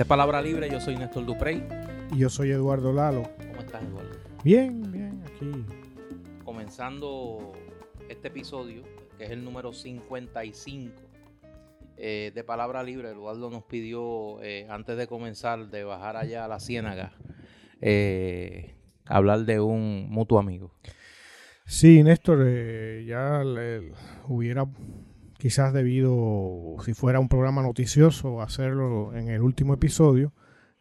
Esta es Palabra Libre, yo soy Néstor Duprey. Y yo soy Eduardo Lalo. ¿Cómo estás, Eduardo? Bien, bien, aquí. Comenzando este episodio, que es el número 55 eh, de Palabra Libre, Eduardo nos pidió, eh, antes de comenzar, de bajar allá a la ciénaga, eh, hablar de un mutuo amigo. Sí, Néstor, eh, ya le- hubiera quizás debido, si fuera un programa noticioso, hacerlo en el último episodio,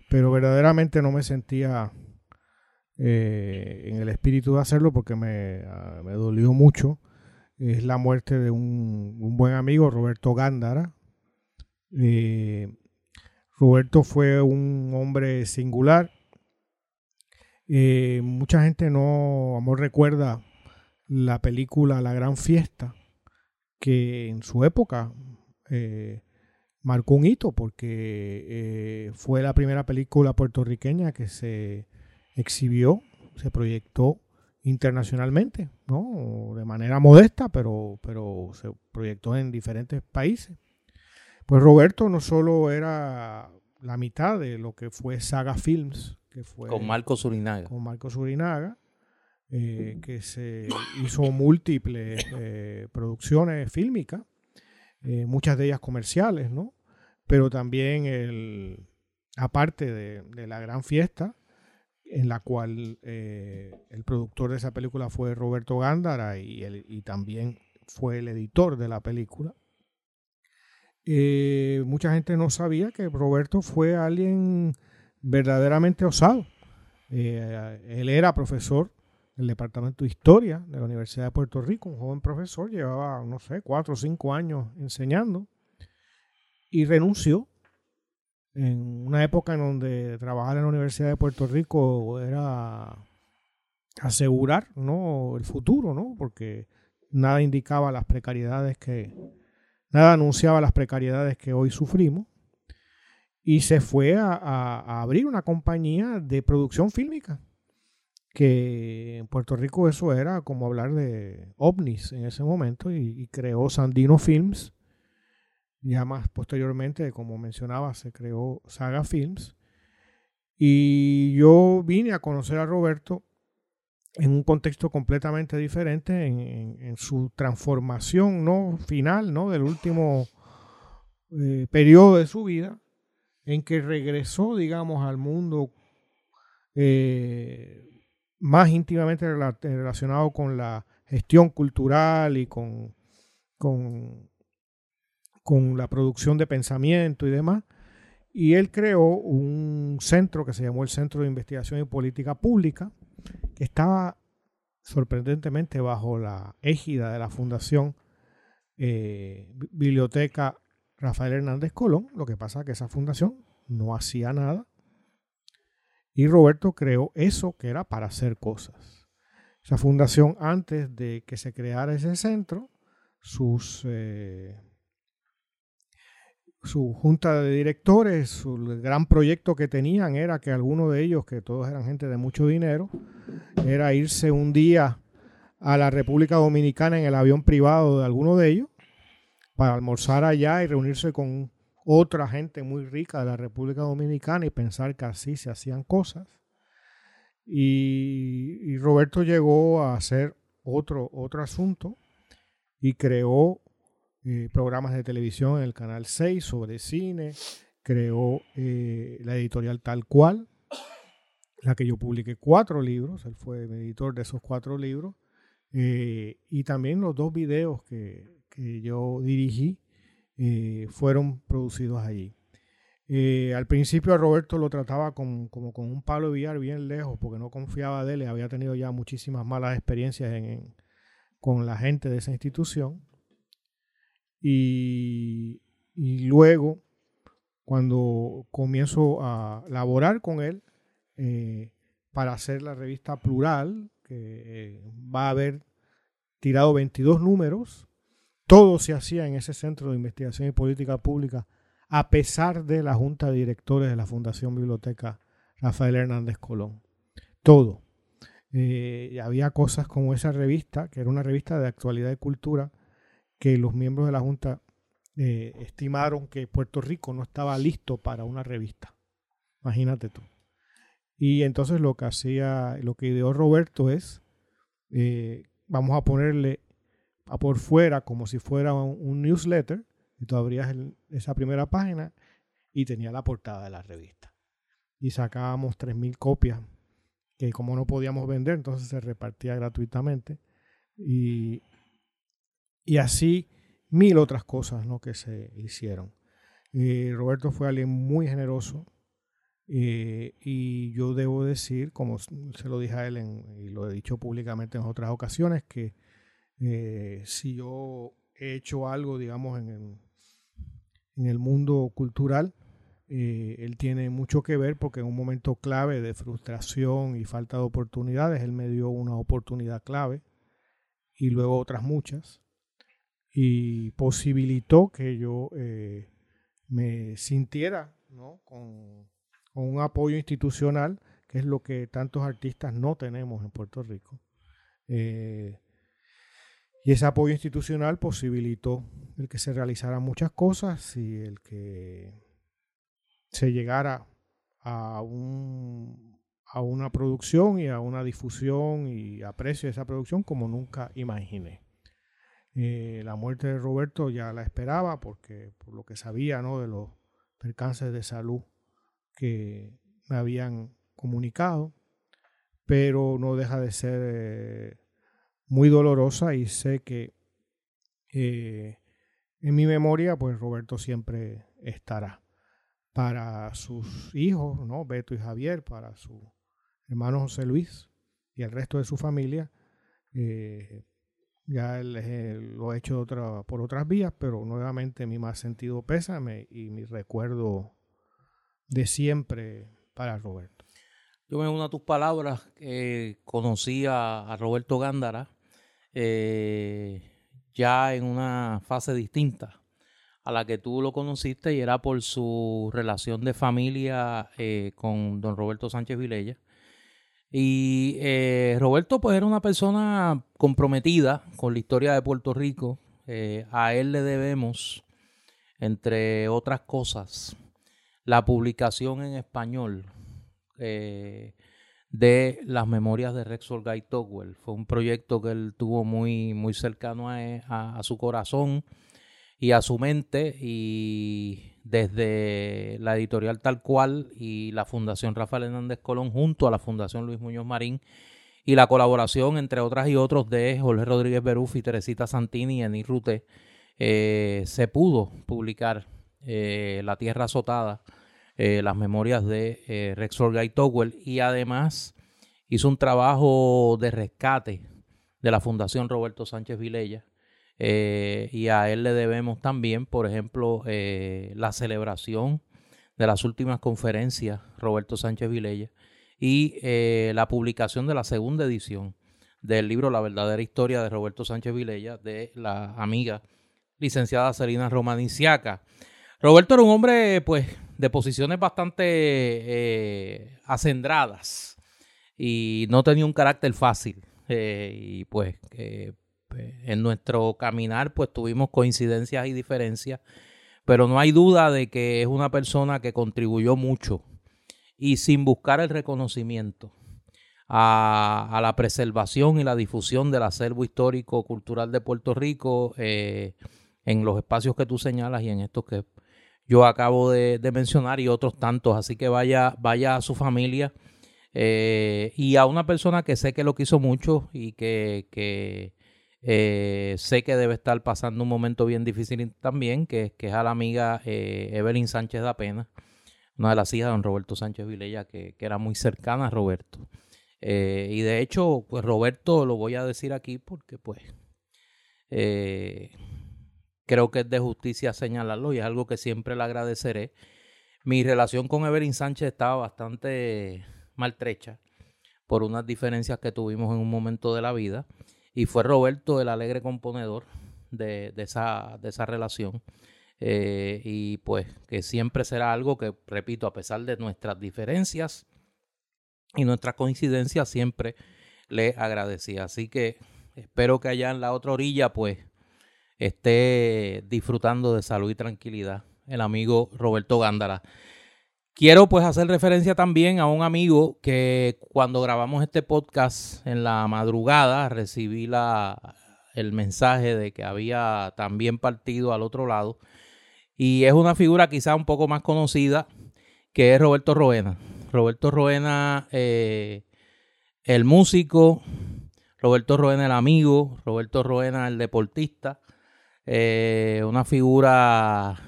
pero verdaderamente no me sentía eh, en el espíritu de hacerlo porque me, ah, me dolió mucho. Es la muerte de un, buen amigo, Roberto Gándara. Eh, Roberto fue un hombre singular. Eh, mucha gente no, amor, recuerda la película La Gran Fiesta, que en su época eh, marcó un hito porque eh, fue la primera película puertorriqueña que se exhibió, se proyectó internacionalmente, ¿no? De manera modesta, pero, pero se proyectó en diferentes países. Pues Roberto no solo era la mitad de lo que fue Saga Films, que fue Con Marco Surinaga. con Marcos Urinaga, eh, que se hizo múltiples eh, producciones fílmicas, eh, muchas de ellas comerciales, ¿no? Pero también, el, aparte de, la gran fiesta, en la cual el productor de esa película fue Roberto Gándara y, el- y también fue el editor de la película. Mucha gente no sabía que Roberto fue alguien verdaderamente osado. Él era profesor del Departamento de Historia de la Universidad de Puerto Rico, un joven profesor, llevaba, no sé, cuatro o cinco años enseñando y renunció en una época en donde trabajar en la Universidad de Puerto Rico era asegurar ¿no? el futuro, ¿no? porque nada indicaba las precariedades que, nada anunciaba las precariedades que hoy sufrimos y se fue a, a- a abrir una compañía de producción fílmica que en Puerto Rico eso era como hablar de ovnis en ese momento y, creó Sandino Films. Ya más posteriormente como mencionaba se creó Saga Films. Y yo vine a conocer a Roberto en un contexto completamente diferente en, en- en su transformación no final no del último eh, periodo de su vida en que regresó, digamos, al mundo eh, más íntimamente rela- relacionado con la gestión cultural y con, con, con la producción de pensamiento y demás. Y él creó un centro que se llamó el Centro de Investigación y Política Pública, que estaba sorprendentemente bajo la égida de la Fundación eh, Bi- Biblioteca Rafael Hernández Colón. Lo que pasa es que esa fundación no hacía nada. Y Roberto creó eso que era para hacer cosas. Esa fundación, antes de que se creara ese centro, sus, eh, su junta de directores, su el gran proyecto que tenían era que algunos de ellos, que todos eran gente de mucho dinero, era irse un día a la República Dominicana en el avión privado de alguno de ellos para almorzar allá y reunirse con otra gente muy rica de la República Dominicana y pensar que así se hacían cosas. Y, Roberto llegó a hacer otro, otro asunto y creó eh, programas de televisión en el Canal 6 sobre cine, creó eh, la editorial Tal Cual, la que yo publiqué cuatro libros, él fue el editor de esos cuatro libros, eh, y también los dos videos que, que yo dirigí fueron producidos allí. Eh, al principio a Roberto lo trataba con- como con un palo de billar bien lejos porque no confiaba de él, había tenido ya muchísimas malas experiencias en- en- con la gente de esa institución. Y, y luego, cuando comienzo a laborar con él eh, para hacer la revista Plural, que eh, va a haber tirado 22 números, todo se hacía en ese centro de investigación y política pública, a pesar de la junta de directores de la Fundación Biblioteca Rafael Hernández Colón. Todo. Eh, había cosas como esa revista, que era una revista de actualidad y cultura, que los miembros de la junta eh, estimaron que Puerto Rico no estaba listo para una revista. Imagínate tú. Y entonces lo que hacía, lo que ideó Roberto es, eh, vamos a ponerle a por fuera como si fuera un, newsletter, y tú abrías esa primera página y tenía la portada de la revista. Y sacábamos 3.000 copias, que como no podíamos vender, entonces se repartía gratuitamente. Y, y así mil otras cosas ¿no? que se hicieron. Eh, Roberto fue alguien muy generoso eh, y yo debo decir, como se lo dije a él y lo he dicho públicamente en otras ocasiones, que eh, si yo he hecho algo, digamos, en el, mundo cultural, él tiene mucho que ver porque en un momento clave de frustración y falta de oportunidades, él me dio una oportunidad clave y luego otras muchas y posibilitó que yo eh, me sintiera con, un apoyo institucional, que es lo que tantos artistas no tenemos en Puerto Rico. Eh, y ese apoyo institucional posibilitó el que se realizaran muchas cosas y el que se llegara a, un, a una producción y a una difusión y aprecio de esa producción como nunca imaginé. Eh, la muerte de Roberto ya la esperaba porque por lo que sabía ¿no? de los percances de salud que me habían comunicado, pero no deja de ser eh, muy dolorosa y sé que eh, en mi memoria pues Roberto siempre estará para sus hijos, ¿no? Beto y Javier, para su hermano José Luis y el resto de su familia, ya lo he hecho otra, por otras vías, pero nuevamente mi más sentido pésame y mi recuerdo de siempre para Roberto. Yo me uno a tus palabras, conocí a, Roberto Gándara eh, ya en una fase distinta a la que tú lo conociste y era por su relación de familia eh, con don Roberto Sánchez Vilella y eh, Roberto pues era una persona comprometida con la historia de Puerto Rico. A él le debemos, entre otras cosas, la publicación en español de las memorias de Rexol Guy Togwell. Fue un proyecto que él tuvo muy, muy cercano a su corazón y a su mente y desde la editorial tal cual y la Fundación Rafael Hernández Colón junto a la Fundación Luis Muñoz Marín y la colaboración entre otras y otros de Jorge Rodríguez Beruf Teresita Santini y Enis Rute eh, se pudo publicar eh, La Tierra Azotada, eh, las memorias de Rex Orgay Towell y además hizo un trabajo de rescate de la Fundación Roberto Sánchez Vilella eh, y a él le debemos también, por ejemplo, eh, la celebración de las últimas conferencias Roberto Sánchez Vilella y eh, la publicación de la segunda edición del libro La verdadera historia de Roberto Sánchez Vilella de la amiga licenciada Selina Romaniciaca. Roberto era un hombre pues de posiciones bastante acendradas y no tenía un carácter fácil y pues pues, en nuestro caminar pues tuvimos coincidencias y diferencias, pero no hay duda de que es una persona que contribuyó mucho y sin buscar el reconocimiento a, la preservación y la difusión del acervo histórico cultural de Puerto Rico eh, en los espacios que tú señalas y en estos que yo acabo de, mencionar y otros tantos. Así que vaya, vaya a su familia eh, y a una persona que sé que lo quiso mucho y que, que eh, sé que debe estar pasando un momento bien difícil también, que, que es a la amiga eh, Evelyn Sánchez da Pena, una de las hijas de don Roberto Sánchez Vilella, que, era muy cercana a Roberto. Eh, y de hecho, pues Roberto lo voy a decir aquí porque pues creo que es de justicia señalarlo y es algo que siempre le agradeceré. Mi relación con Evelyn Sánchez estaba bastante maltrecha por unas diferencias que tuvimos en un momento de la vida y fue Roberto el alegre componedor de, esa, de esa relación. Eh, y pues que siempre será algo que, repito, a pesar de nuestras diferencias y nuestras coincidencias, siempre le agradecía. Así que espero que allá en la otra orilla, pues, esté disfrutando de salud y tranquilidad el amigo Roberto Gándara. Quiero pues hacer referencia también a un amigo que cuando grabamos este podcast en la madrugada recibí la, el mensaje de que había también partido al otro lado. Y es una figura quizá un poco más conocida que es Roberto Roena. Roberto Roena, eh, el músico, Roberto Roena el amigo, Roberto Roena el deportista, eh, una figura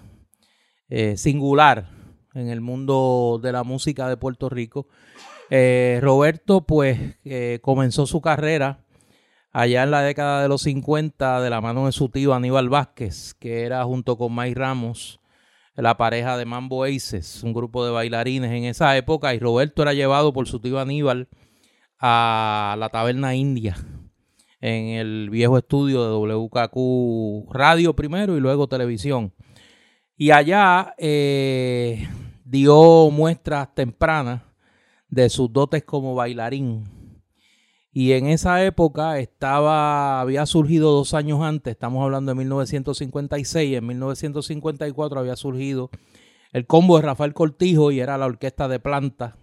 eh, singular en el mundo de la música de Puerto Rico. Eh, Roberto pues comenzó su carrera allá en la década de los 50 de la mano de su tío Aníbal Vázquez, que era junto con Mike Ramos la pareja de Mambo Aces, un grupo de bailarines en esa época, y Roberto era llevado por su tío Aníbal a la taberna india en el viejo estudio de WKQ Radio primero y luego televisión. Y allá eh, dio muestras tempranas de sus dotes como bailarín. Y en esa época estaba, había surgido dos años antes, estamos hablando de 1956, en 1954 había surgido el combo de Rafael Cortijo y era la orquesta de planta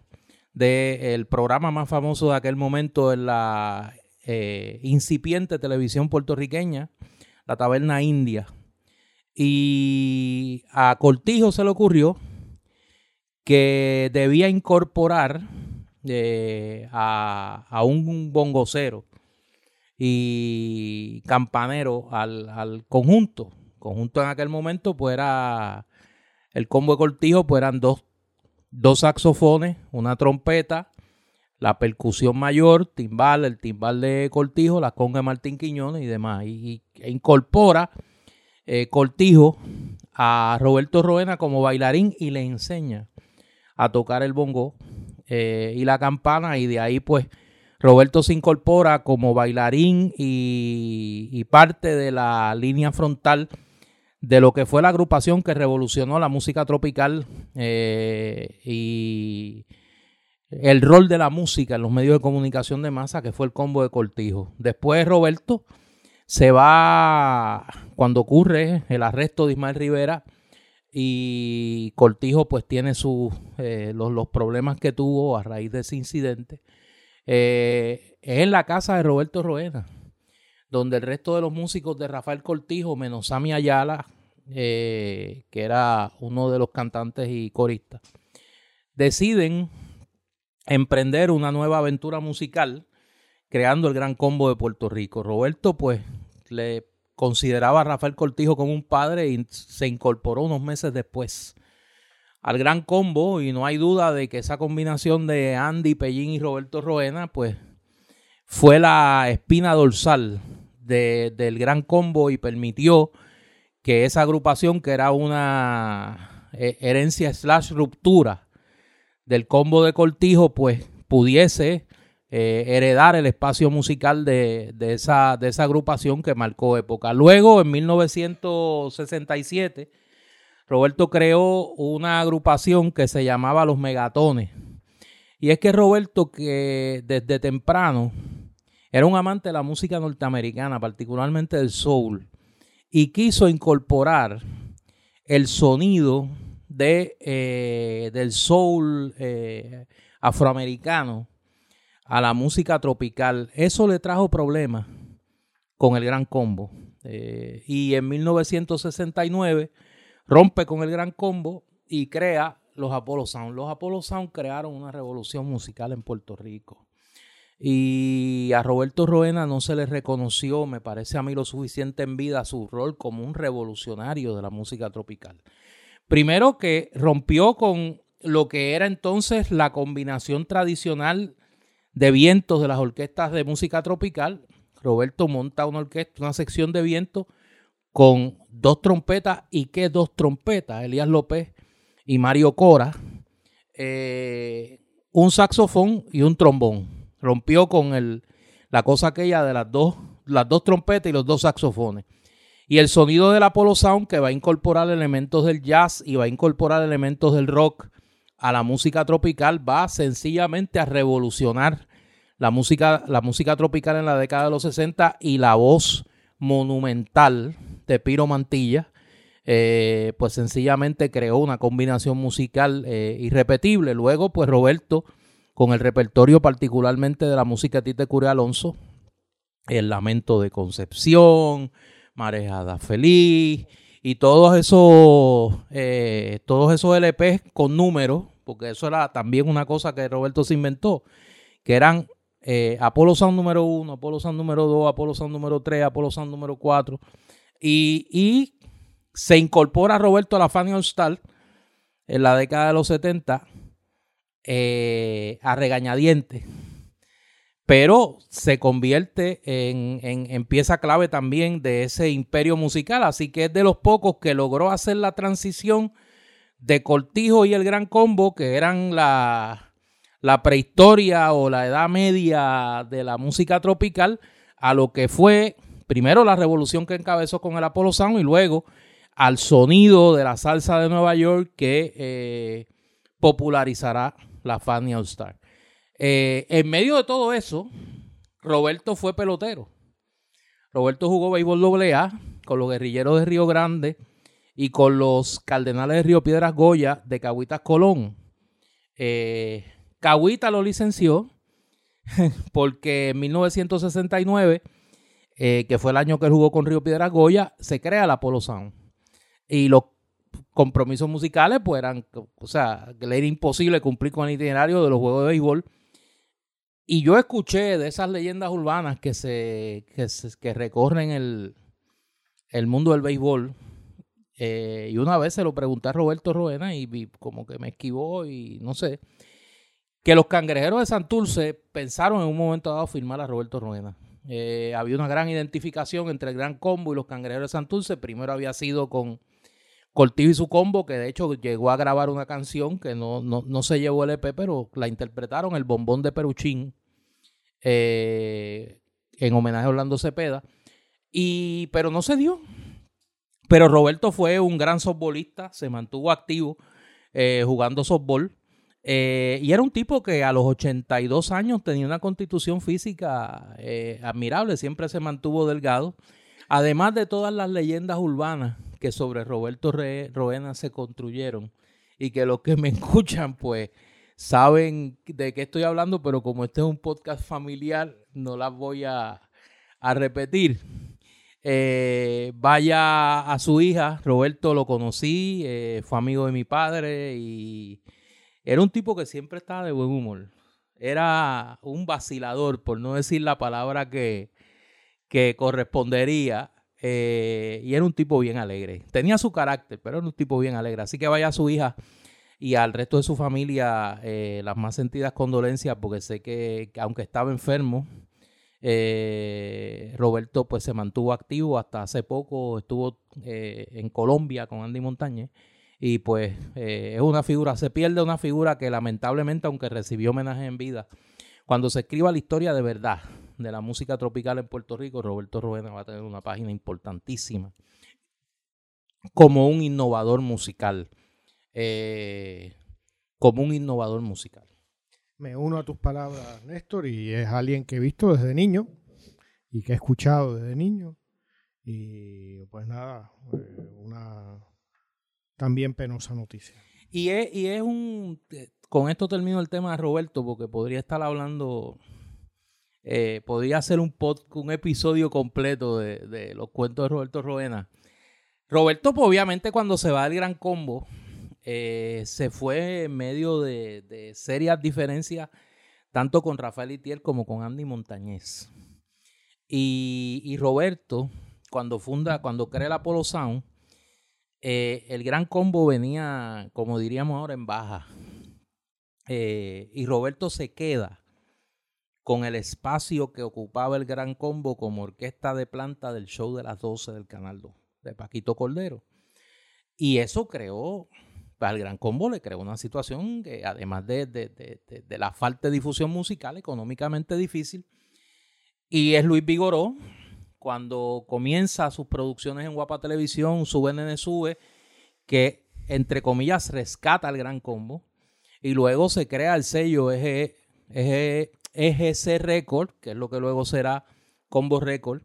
del programa más famoso de aquel momento en la eh, incipiente televisión puertorriqueña, la Taberna India. Y a Cortijo se le ocurrió que debía incorporar eh, a, un bongocero y campanero al, conjunto. Conjunto en aquel momento, pues era el combo de cortijo, pues eran dos, dos saxofones, una trompeta, la percusión mayor, timbal, el timbal de Cortijo, la conga de Martín Quiñones y demás. Y, incorpora eh, Cortijo a Roberto Roena como bailarín y le enseña a tocar el bongo eh, y la campana y de ahí pues Roberto se incorpora como bailarín y, parte de la línea frontal de lo que fue la agrupación que revolucionó la música tropical eh, y el rol de la música en los medios de comunicación de masa, que fue el combo de Cortijo. Después Roberto se va cuando ocurre el arresto de Ismael Rivera y Cortijo pues tiene sus eh, los, problemas que tuvo a raíz de ese incidente. Eh, es en la casa de Roberto Roena, donde el resto de los músicos de Rafael Cortijo, menos Sammy Ayala, eh, que era uno de los cantantes y coristas, deciden emprender una nueva aventura musical creando el Gran Combo de Puerto Rico. Roberto pues le consideraba a Rafael Cortijo como un padre y se incorporó unos meses después al gran combo y no hay duda de que esa combinación de Andy Pellín y Roberto Roena pues fue la espina dorsal del gran combo y permitió que esa agrupación que era una eh, herencia slash ruptura del combo de Cortijo pues pudiese eh, heredar el espacio musical de, esa, de esa agrupación que marcó época. Luego, en 1967, Roberto creó una agrupación que se llamaba Los Megatones. Y es que Roberto, que desde temprano era un amante de la música norteamericana, particularmente del soul, y quiso incorporar el sonido eh, del soul eh, afroamericano a la música tropical. Eso le trajo problemas con el Gran Combo. Eh, y en 1969 rompe con el Gran Combo y crea los Apollo Sound. Los Apollo Sound crearon una revolución musical en Puerto Rico. Y a Roberto Roena no se le reconoció, me parece a mí lo suficiente en vida, su rol como un revolucionario de la música tropical. Primero que rompió con lo que era entonces la combinación tradicional de vientos de las orquestas de música tropical. Roberto monta una orquesta, una sección de vientos con dos trompetas y qué dos trompetas, Elías López y Mario Cora, eh, un saxofón y un trombón. Rompió con el, la cosa aquella de las dos, las dos trompetas y los dos saxofones. Y el sonido del Apollo Sound que va a incorporar elementos del jazz y va a incorporar elementos del rock a la música tropical va sencillamente a revolucionar la música, la música tropical en la década de los 60 y la voz monumental de Piro Mantilla eh, pues sencillamente creó una combinación musical eh, irrepetible. Luego, pues Roberto, con el repertorio particularmente de la música Tite Cure Alonso, El Lamento de Concepción, Marejada Feliz y todos esos, eh, todos esos LPs con números, porque eso era también una cosa que Roberto se inventó, que eran Apolo Sound número 1, Apolo Sound número 2, Apolo Sound número 3, Apolo Sound número 4, y, y se incorpora Roberto a la Fanny All en la década de los 70 eh, a regañadiente, pero se convierte en, pieza clave también de ese imperio musical, así que es de los pocos que logró hacer la transición de Cortijo y el Gran Combo, que eran la, la prehistoria o la edad media de la música tropical, a lo que fue primero la revolución que encabezó con el Apolo Sound y luego al sonido de la salsa de Nueva York que eh, popularizará la Fanny All Star. Eh, en medio de todo eso, Roberto fue pelotero. Roberto jugó béisbol AA con los guerrilleros de Río Grande y con los Cardenales de Río Piedras Goya de Cahuitas Colón. Eh, lo licenció porque en 1969, que fue el año que él jugó con Río Piedras Goya, se crea la Polo Sound. Y los compromisos musicales, pues eran, o sea, le era imposible cumplir con el itinerario de los juegos de béisbol. Y yo escuché de esas leyendas urbanas que se, que, recorren el, el, mundo del béisbol. Eh, y una vez se lo pregunté a Roberto Roena y, como que me esquivó y no sé. Que los cangrejeros de Santurce pensaron en un momento dado firmar a Roberto Roena. Eh, había una gran identificación entre el Gran Combo y los cangrejeros de Santurce. Primero había sido con Cortijo y su combo, que de hecho llegó a grabar una canción que no, no, se llevó el EP, pero la interpretaron, el bombón de Peruchín, eh, en homenaje a Orlando Cepeda. Y, pero no se dio. Pero Roberto fue un gran softbolista, se mantuvo activo eh, jugando softball. Eh, y era un tipo que a los 82 años tenía una constitución física admirable, siempre se mantuvo delgado. Además de todas las leyendas urbanas que sobre Roberto Roena se construyeron y que los que me escuchan pues saben de qué estoy hablando, pero como este es un podcast familiar, no las voy a, repetir. Eh, vaya a su hija, Roberto lo conocí, eh, fue amigo de mi padre y era un tipo que siempre estaba de buen humor. Era un vacilador, por no decir la palabra que, que correspondería. Eh, y era un tipo bien alegre. Tenía su carácter, pero era un tipo bien alegre. Así que vaya a su hija y al resto de su familia eh, las más sentidas condolencias, porque sé que, aunque estaba enfermo, eh, Roberto pues se mantuvo activo hasta hace poco, estuvo en Colombia con Andy Montañez y pues es una figura, se pierde una figura que lamentablemente, aunque recibió homenaje en vida, cuando se escriba la historia de verdad de la música tropical en Puerto Rico, Roberto Roena va a tener una página importantísima como un innovador musical. Eh, como un innovador musical. Me uno a tus palabras, Néstor, y es alguien que he visto desde niño y que he escuchado desde niño. Y pues nada, eh, una también penosa noticia. Y es, y es un... Eh, con esto termino el tema de Roberto, porque podría estar hablando eh, podría hacer un, un episodio completo de, los cuentos de Roberto Roena. Roberto, pues, obviamente, cuando se va al Gran Combo, eh, se fue en medio de, serias diferencias, tanto con Rafael Itier como con Andy Montañez. Y, Roberto, cuando funda, cuando crea el Apollo Sound, eh, el Gran Combo venía, como diríamos ahora, en baja. y Roberto se queda con el espacio que ocupaba el Gran Combo como orquesta de planta del show de las 12 del Canal 2 de Paquito Cordero. Y eso creó, al Gran Combo le creó una situación que además de, la falta de difusión musical económicamente difícil, y es Luis Vigoró, cuando comienza sus producciones en Guapa Televisión, Sube Nene Sube, que entre comillas rescata al Gran Combo, y luego se crea el sello EG, EGC Record, que es lo que luego será Combo Record,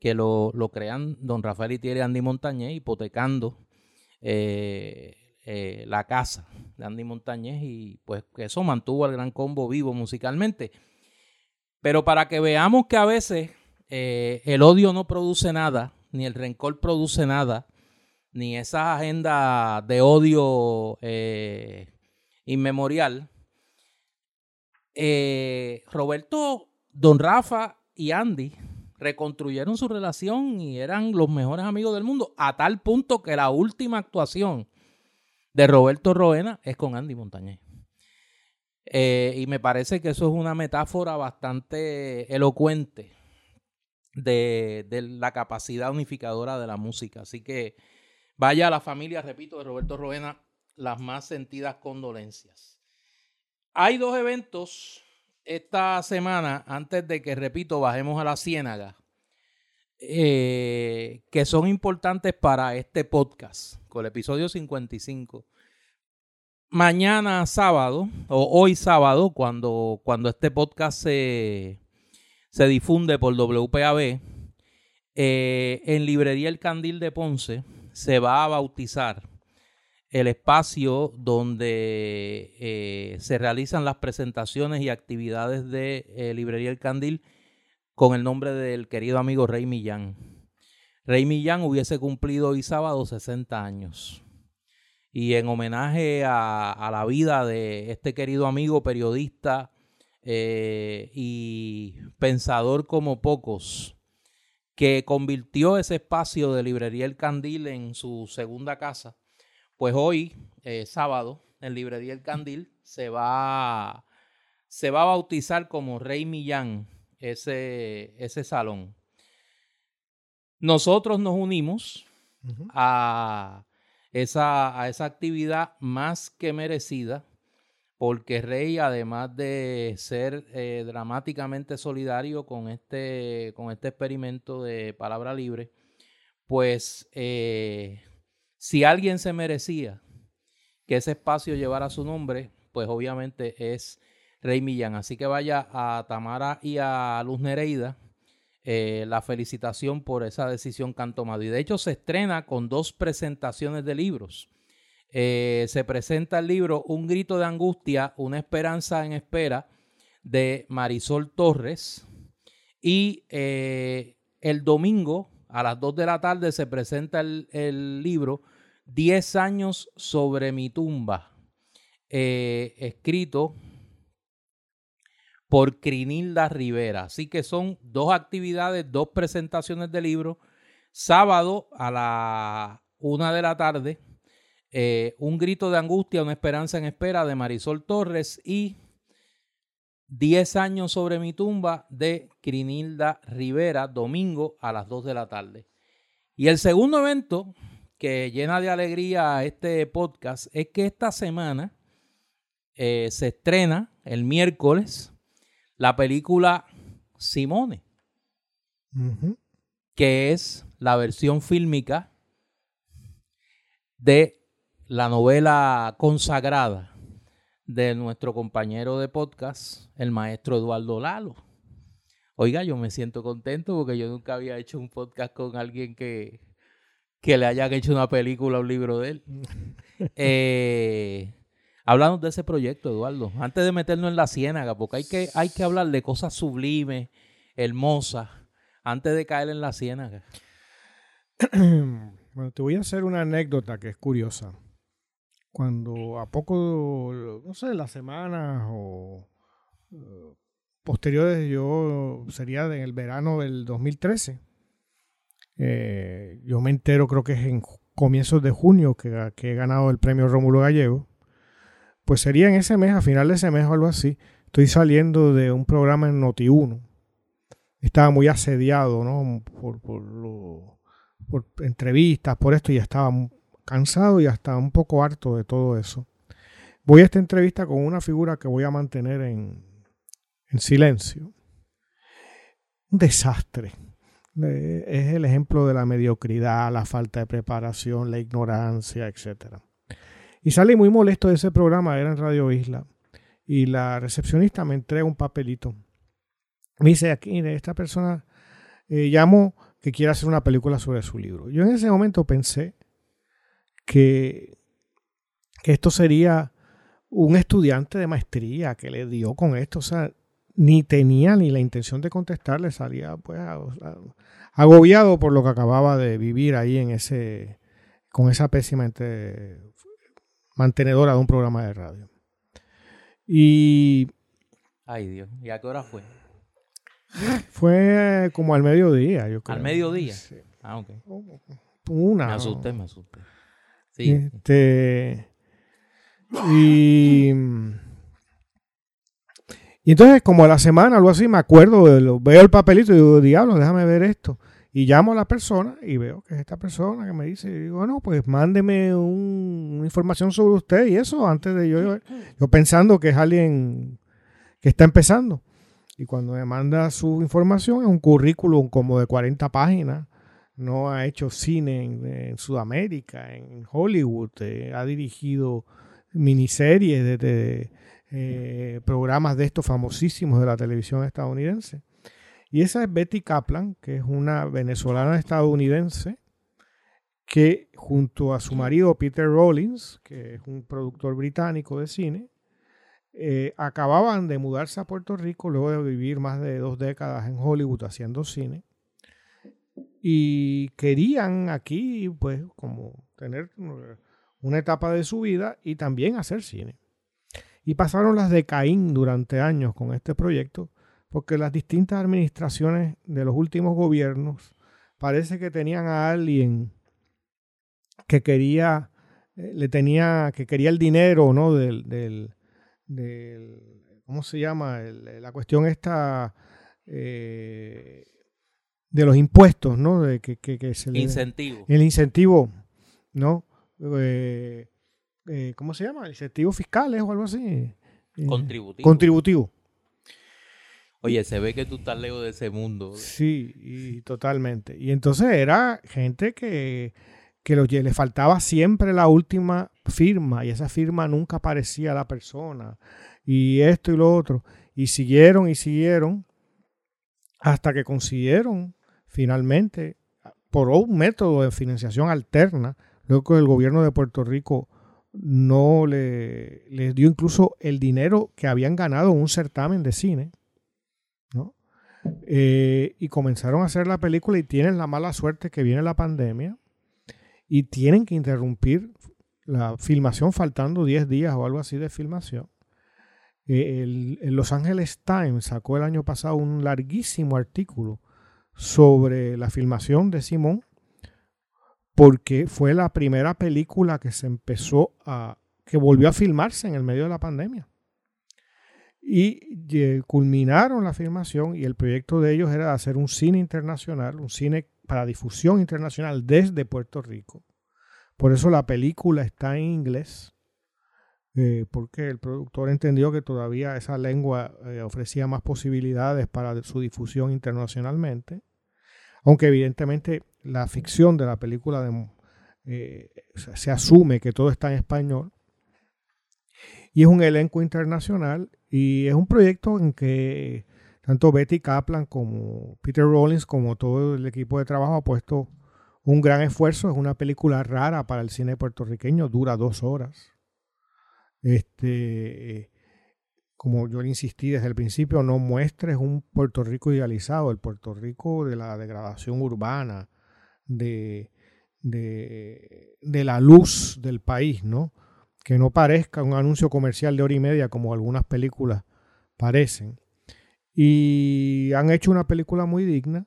que lo, crean don Rafael Itier y Andy Montañez, hipotecando eh, la casa de Andy Montañez y pues eso mantuvo al Gran Combo vivo musicalmente. Pero para que veamos que a veces el odio no produce nada, ni el rencor produce nada, ni esa agenda de odio inmemorial, Roberto, Don Rafa y Andy reconstruyeron su relación y eran los mejores amigos del mundo, a tal punto que la última actuación de Roberto Roena es con Andy Montañez. Eh, y me parece que eso es una metáfora bastante elocuente de, de, la capacidad unificadora de la música. Así que vaya a la familia, repito, de Roberto Roena, las más sentidas condolencias. Hay dos eventos esta semana, antes de que, repito, bajemos a la ciénaga, eh, que son importantes para este podcast, con el episodio 55. Mañana sábado, o hoy sábado, cuando, cuando este podcast se, se difunde por WPAB, eh, en Librería El Candil de Ponce se va a bautizar el espacio donde eh, se realizan las presentaciones y actividades de eh, Librería El Candil con el nombre del querido amigo Rey Millán. Rey Millán hubiese cumplido hoy sábado 60 años. Y en homenaje a, la vida de este querido amigo periodista eh, y pensador como pocos, que convirtió ese espacio de Librería El Candil en su segunda casa, pues hoy, eh, sábado, en Librería El Candil, se va, se va a bautizar como Rey Millán ese, ese salón. Nosotros nos unimos a, esa, a esa actividad más que merecida, porque Rey, además de ser eh, dramáticamente solidario con este, con este experimento de palabra libre, pues eh, si alguien se merecía que ese espacio llevara su nombre, pues obviamente es Rey Millán. Así que vaya a Tamara y a Luz Nereida eh, la felicitación por esa decisión que han tomado. Y de hecho se estrena con dos presentaciones de libros. Eh, se presenta el libro Un grito de angustia, una esperanza en espera de Marisol Torres. Y eh, el domingo a las 2 de la tarde se presenta el, el libro 10 años sobre mi tumba, eh, escrito por Crinilda Rivera. Así que son dos actividades, dos presentaciones de libro. Sábado a la una de la tarde, eh, Un grito de angustia, una esperanza en espera de Marisol Torres y 10 años sobre mi tumba de Crinilda Rivera, domingo a las 2 de la tarde. Y el segundo evento que llena de alegría este podcast es que esta semana eh, se estrena el miércoles la película Simone, que es la versión fílmica de la novela consagrada de nuestro compañero de podcast, el maestro Eduardo Lalo. Oiga, yo me siento contento porque yo nunca había hecho un podcast con alguien que, que le hayan hecho una película o un libro de él. eh, háblanos de ese proyecto, Eduardo, antes de meternos en la ciénaga, porque hay que, hay que hablar de cosas sublimes, hermosas, antes de caer en la ciénaga. Bueno, te voy a hacer una anécdota que es curiosa. Cuando a poco, no sé, las semanas o uh, posteriores, yo sería en el verano del 2013 eh, yo me entero, creo que es en comienzos de junio que, he ganado el premio Rómulo Gallego. Pues sería en ese mes, a final de ese mes o algo así. Estoy saliendo de un programa en Noti1. Estaba muy asediado, ¿no? Por, por, por entrevistas, por esto, y estaba cansado y hasta un poco harto de todo eso. Voy a esta entrevista con una figura que voy a mantener en, en silencio. Un desastre es el ejemplo de la mediocridad, la falta de preparación, la ignorancia, etc. Y salí muy molesto de ese programa, era en Radio Isla, y la recepcionista me entrega un papelito. Me dice, aquí, esta persona eh, que quiere hacer una película sobre su libro. Yo en ese momento pensé que, que esto sería un estudiante de maestría que le dio con esto, o sea, ni tenía ni la intención de contestarle, salía pues agobiado por lo que acababa de vivir ahí en ese, con esa pésima mantenedora de un programa de radio. Y... Ay Dios, ¿y a qué hora fue? Fue como al mediodía, yo creo. ¿Al mediodía? Ah, ok. Una. Me asusté, me asusté. Sí. Este, y, y entonces, como a la semana, algo así, me acuerdo, veo el papelito y digo, diablo, déjame ver esto. Y llamo a la persona y veo que es esta persona que me dice, y digo, no, pues mándeme una información sobre usted y eso antes de yo, yo pensando que es alguien que está empezando. Y cuando me manda su información, es un currículum como de 40 páginas. No ha hecho cine en, Sudamérica, en Hollywood, eh, ha dirigido miniseries de, eh, programas de estos famosísimos de la televisión estadounidense. Y esa es Betty Kaplan, que es una venezolana estadounidense que junto a su marido Peter Rollins, que es un productor británico de cine, eh, acababan de mudarse a Puerto Rico luego de vivir más de dos décadas en Hollywood haciendo cine. Y querían aquí, pues, como tener una etapa de su vida y también hacer cine. Y pasaron las de Caín durante años con este proyecto, porque las distintas administraciones de los últimos gobiernos parece que tenían a alguien que quería, eh, le tenía, que quería el dinero, ¿no? Del, del, ¿cómo se llama? la cuestión esta eh, de los impuestos, ¿no? De que, que, incentivo. El incentivo, ¿no? Eh, eh, ¿cómo se llama? Incentivos fiscales o algo así. Eh, contributivo. Contributivo. Oye, se ve que tú estás lejos de ese mundo. Sí, y totalmente. Y entonces era gente que, que le faltaba siempre la última firma y esa firma nunca aparecía a la persona. Y esto y lo otro. Y siguieron y siguieron hasta que consiguieron finalmente, por un método de financiación alterna, Luego que el gobierno de Puerto Rico no le, les dio incluso el dinero que habían ganado un certamen de cine. Eh, y comenzaron a hacer la película y tienen la mala suerte que viene la pandemia y tienen que interrumpir la filmación faltando 10 días o algo así de filmación. Eh, el, Los Angeles Times sacó el año pasado un larguísimo artículo sobre la filmación de Simón porque fue la primera película que se empezó a, que volvió a filmarse en el medio de la pandemia. Y culminaron la filmación y el proyecto de ellos era hacer un cine internacional, un cine para difusión internacional desde Puerto Rico. Por eso la película está en inglés, eh, porque el productor entendió que todavía esa lengua eh, ofrecía más posibilidades para su difusión internacionalmente. Aunque evidentemente la ficción de la película eh, se asume que todo está en español. Y es un elenco internacional y es un proyecto en que tanto Betty Kaplan como Peter Rollins como todo el equipo de trabajo ha puesto un gran esfuerzo. Es una película rara para el cine puertorriqueño, dura dos horas. Este, como yo le insistí desde el principio, no muestres un Puerto Rico idealizado, el Puerto Rico de la degradación urbana, de, de, la luz del país, ¿no? Que no parezca un anuncio comercial de hora y media como algunas películas parecen. Y han hecho una película muy digna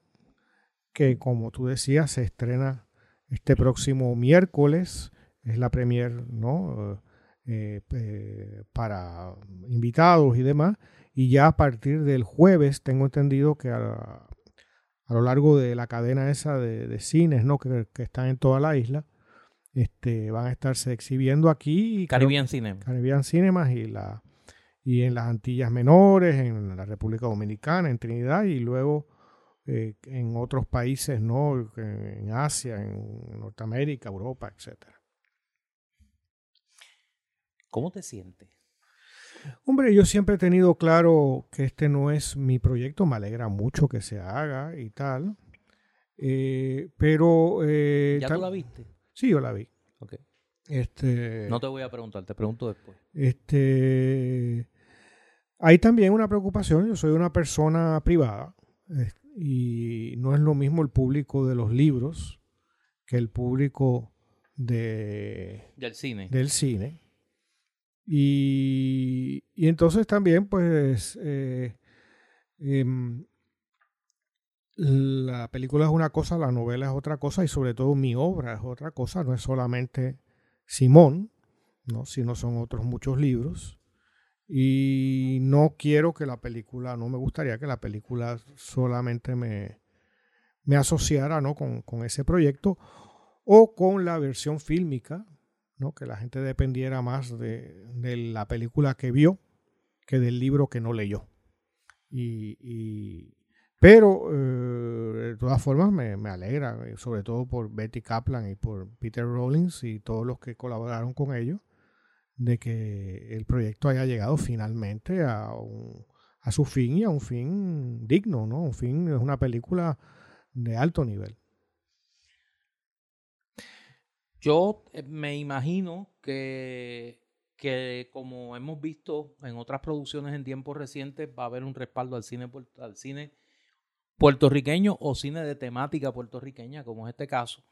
que, como tú decías, se estrena este próximo miércoles. Es la premier, ¿no? Eh, eh, para invitados y demás. Y ya a partir del jueves tengo entendido que lo largo de la cadena esa de, cines ¿no? Que, están en toda la isla, este, van a estarse exhibiendo aquí. Caribbean Cinema. Caribbean Cinemas y, la, y en las Antillas Menores, en la República Dominicana, en Trinidad y luego eh, en otros países, ¿no? en Asia, en Norteamérica, Europa, etcétera. ¿Cómo te sientes? Hombre, yo siempre he tenido claro que este no es mi proyecto, me alegra mucho que se haga y tal. Eh, pero... Eh, ¿Ya tú la viste? Sí, yo la vi. Okay. Este, no te voy a preguntar, te pregunto después. Este, hay también una preocupación, yo soy una persona privada y no es lo mismo el público de los libros que el público de, del cine. Del cine. Y, entonces también, pues, eh, em, la película es una cosa, la novela es otra cosa y sobre todo mi obra es otra cosa, no es solamente Simón, ¿no? sino son otros muchos libros. Y no quiero que la película, no me gustaría que la película solamente me, me asociara ¿no? con, con ese proyecto o con la versión fílmica que la gente dependiera más de, la película que vio que del libro que no leyó. Y, pero eh, de todas formas me, me, alegra, eh, sobre todo por Betty Kaplan y por Peter Rollins y todos los que colaboraron con ellos, de que el proyecto haya llegado finalmente a, a su fin y a un fin digno, ¿no? Un fin es una película de alto nivel. Yo eh, me imagino que, que, como hemos visto en otras producciones en tiempos recientes, va a haber un respaldo al cine, al cine puertorriqueño o cine de temática puertorriqueña, como es este caso.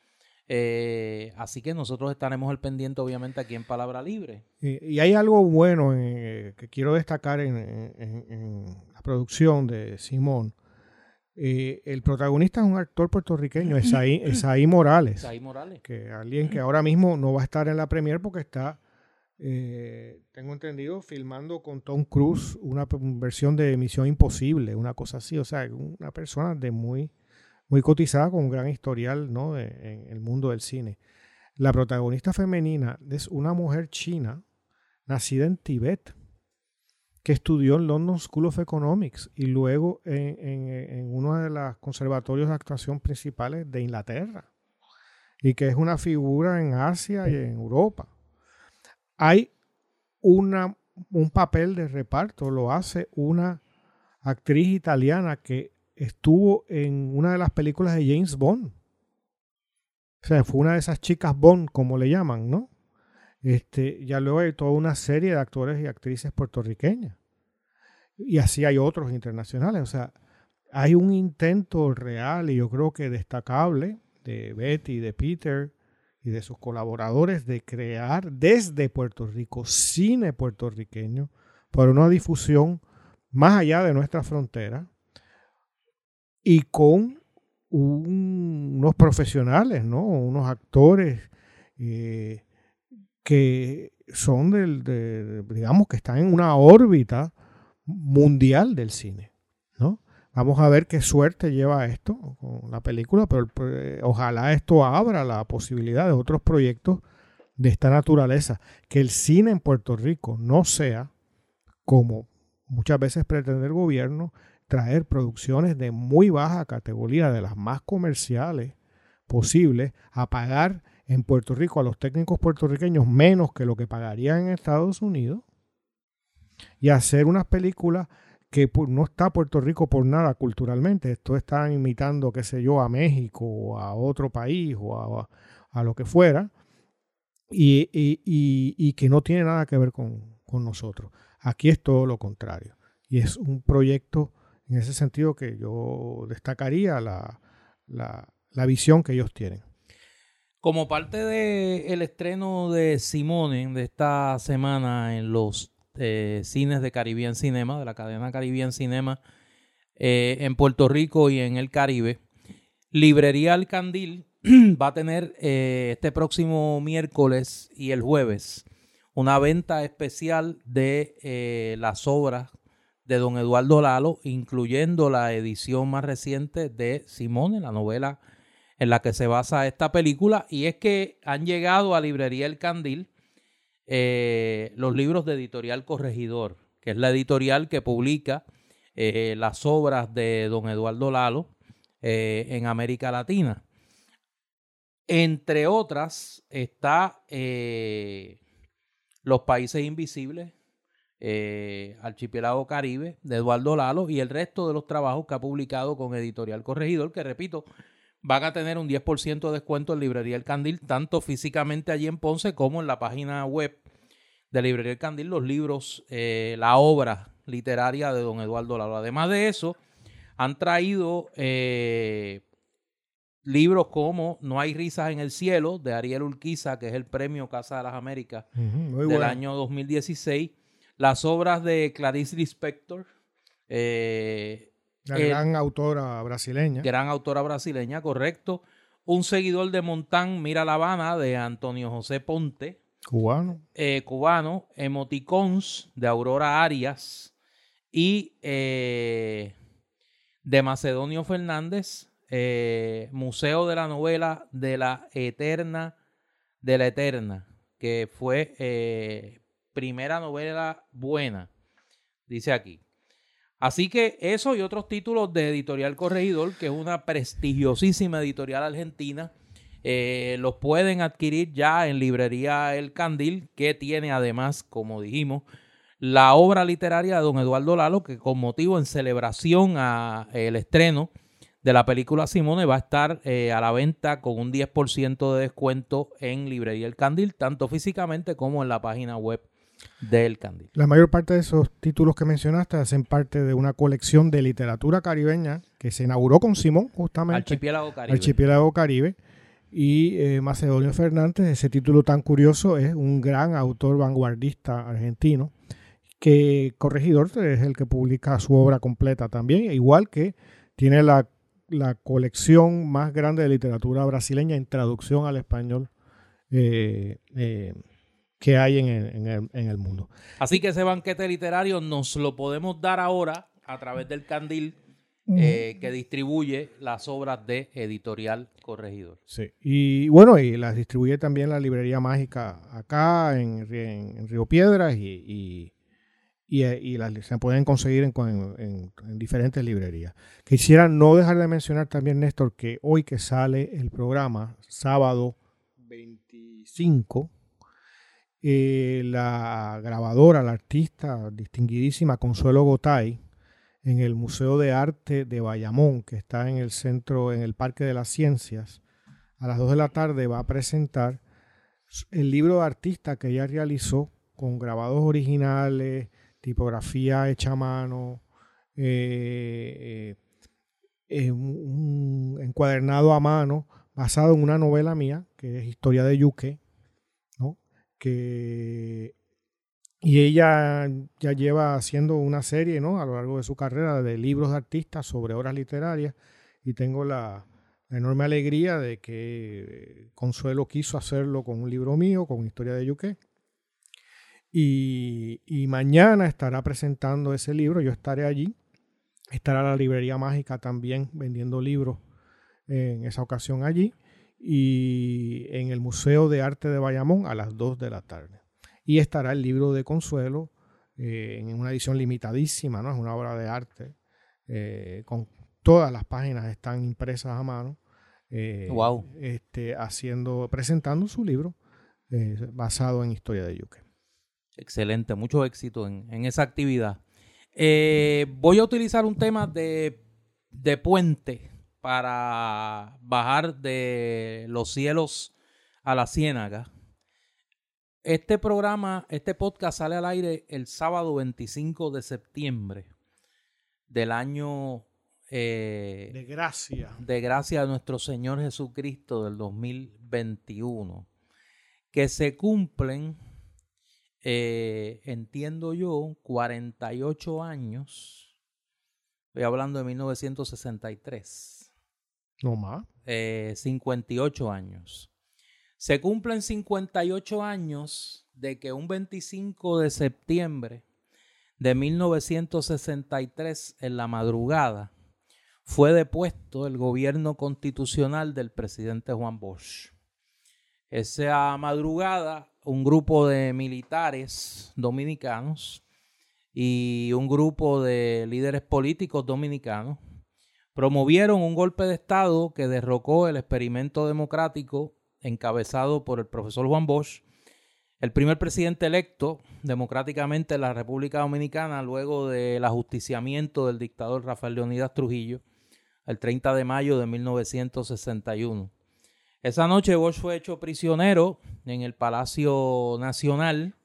Eh, así que nosotros estaremos al pendiente, obviamente, aquí en Palabra Libre. Y, hay algo bueno que quiero destacar en, la producción de Simón. Eh, el protagonista es un actor puertorriqueño, Esaí, Morales. Morales. Que alguien que ahora mismo no va a estar en la premier porque está, eh, tengo entendido, filmando con Tom Cruise una versión de Misión Imposible, una cosa así. O sea, una persona de muy, muy cotizada con un gran historial ¿no? en el mundo del cine. La protagonista femenina es una mujer china nacida en Tibet que estudió en London School of Economics y luego en, uno de los conservatorios de actuación principales de Inglaterra y que es una figura en Asia y en Europa. Hay una, un papel de reparto, lo hace una actriz italiana que estuvo en una de las películas de James Bond. O sea, fue una de esas chicas Bond, como le llaman, ¿no? Este, ya luego hay toda una serie de actores y actrices puertorriqueñas. Y así hay otros internacionales. O sea, hay un intento real y yo creo que destacable de Betty, de Peter y de sus colaboradores de crear desde Puerto Rico cine puertorriqueño para una difusión más allá de nuestra frontera y con unos profesionales, ¿no? unos actores eh, que son del, de, digamos, que están en una órbita mundial del cine, ¿no? Vamos a ver qué suerte lleva esto con la película, pero eh, ojalá esto abra la posibilidad de otros proyectos de esta naturaleza, que el cine en Puerto Rico no sea como muchas veces pretende el gobierno, traer producciones de muy baja categoría, de las más comerciales posibles, a pagar en Puerto Rico a los técnicos puertorriqueños menos que lo que pagarían en Estados Unidos y hacer unas películas que no está Puerto Rico por nada culturalmente. Esto está imitando, qué sé yo, a México o a otro país o a, lo que fuera y, y, que no tiene nada que ver con, con nosotros. Aquí es todo lo contrario. Y es un proyecto en ese sentido que yo destacaría la, la, la visión que ellos tienen. Como parte del estreno de Simone de esta semana en los eh, cines de Caribbean Cinema, de la cadena Caribbean Cinema eh, en Puerto Rico y en el Caribe, Librería El Candil va a tener eh, este próximo miércoles y el jueves una venta especial de las obras de don Eduardo Lalo, incluyendo la edición más reciente de Simone, la novela en la que se basa esta película, y es que han llegado a Librería El Candil eh, los libros de Editorial Corregidor, que es la editorial que publica eh, las obras de don Eduardo Lalo eh, en América Latina. Entre otras está Los Países Invisibles, Archipiélago Caribe de Eduardo Lalo y el resto de los trabajos que ha publicado con Editorial Corregidor, que repito, van a tener un 10% de descuento en Librería El Candil, tanto físicamente allí en Ponce como en la página web de Librería El Candil, los libros, eh, la obra literaria de don Eduardo Lalo. Además de eso, han traído eh, libros como No hay risas en el cielo, de Ariel Urquiza, que es el premio Casa de las Américas del año 2016. Las obras de Clarice Lispector. Eh, la gran autora brasileña. Gran autora brasileña, correcto. Un seguidor de Montán, Mira La Habana, de Antonio José Ponte. Cubano. Eh, cubano. Emoticons, de Aurora Arias. Y eh, de Macedonio Fernández, eh, Museo de la Novela de la Eterna, de la Eterna, que fue primera novela buena, dice aquí. Así que eso y otros títulos de Editorial Corregidor, que es una prestigiosísima editorial argentina, eh, los pueden adquirir ya en librería El Candil, que tiene además, como dijimos, la obra literaria de don Eduardo Lalo, que con motivo en celebración a el estreno de la película Simone va a estar eh, a la venta con un 10% de descuento en Librería El Candil, tanto físicamente como en la página web del Candil. La mayor parte de esos títulos que mencionaste hacen parte de una colección de literatura caribeña que se inauguró con Simón, justamente. Archipiélago Caribe. Archipiélago Caribe. Y eh, Macedonio Fernández, ese título tan curioso, es un gran autor vanguardista argentino, que Corregidor es el que publica su obra completa también, igual que tiene la la colección más grande de literatura brasileña en traducción al español eh, eh, que hay en el, mundo. Así que ese banquete literario nos lo podemos dar ahora a través del candil eh, que distribuye las obras de Editorial Corregidor. Sí, y bueno, y las distribuye también la Librería Mágica acá en, Río Piedras y y, se pueden conseguir en, diferentes librerías. Quisiera no dejar de mencionar también, Néstor, que hoy que sale el programa, sábado 25, eh, la grabadora, la artista distinguidísima Consuelo Gotay, en el Museo de Arte de Bayamón, que está en el centro, en el Parque de las Ciencias, a las 2 de la tarde va a presentar el libro de artista que ella realizó con grabados originales, tipografía hecha a mano, eh, eh, encuadernado a mano basado en una novela mía, que es Historia de Yuque. Y ella ya lleva haciendo una serie ¿no? a lo largo de su carrera de libros de artistas sobre obras literarias y tengo la, enorme alegría de que Consuelo quiso hacerlo con un libro mío, con Historia de Yuque y, mañana estará presentando ese libro, yo estaré allí. Estará la librería mágica también vendiendo libros en esa ocasión allí. Y en el Museo de Arte de Bayamón a las 2 de la tarde. Y estará el libro de Consuelo eh, en una edición limitadísima, ¿no? Es una obra de arte. Eh, con todas las páginas están impresas a mano. wow. Eh, este, haciendo, presentando su libro basado en historia de Yuke. Excelente, mucho éxito en, esa actividad. Voy a utilizar un tema de, puente para bajar de los cielos a la ciénaga. Este programa, este podcast sale al aire el sábado 25 de septiembre del año... Eh, de gracia. De gracia de nuestro Señor Jesucristo del 2021. Que se cumplen eh, entiendo yo, 48 años. Estoy hablando de 1963. No más. 58 eh, años. Se cumplen 58 años de que un 25 de septiembre de 1963, en la madrugada, fue depuesto el gobierno constitucional del presidente Juan Bosch. Esa madrugada un grupo de militares dominicanos y un grupo de líderes políticos dominicanos promovieron un golpe de Estado que derrocó el experimento democrático encabezado por el profesor Juan Bosch, el primer presidente electo democráticamente en la República Dominicana luego del ajusticiamiento del dictador Rafael Leonidas Trujillo el 30 de mayo de 1961. Esa noche Bosch fue hecho prisionero en el Palacio Nacional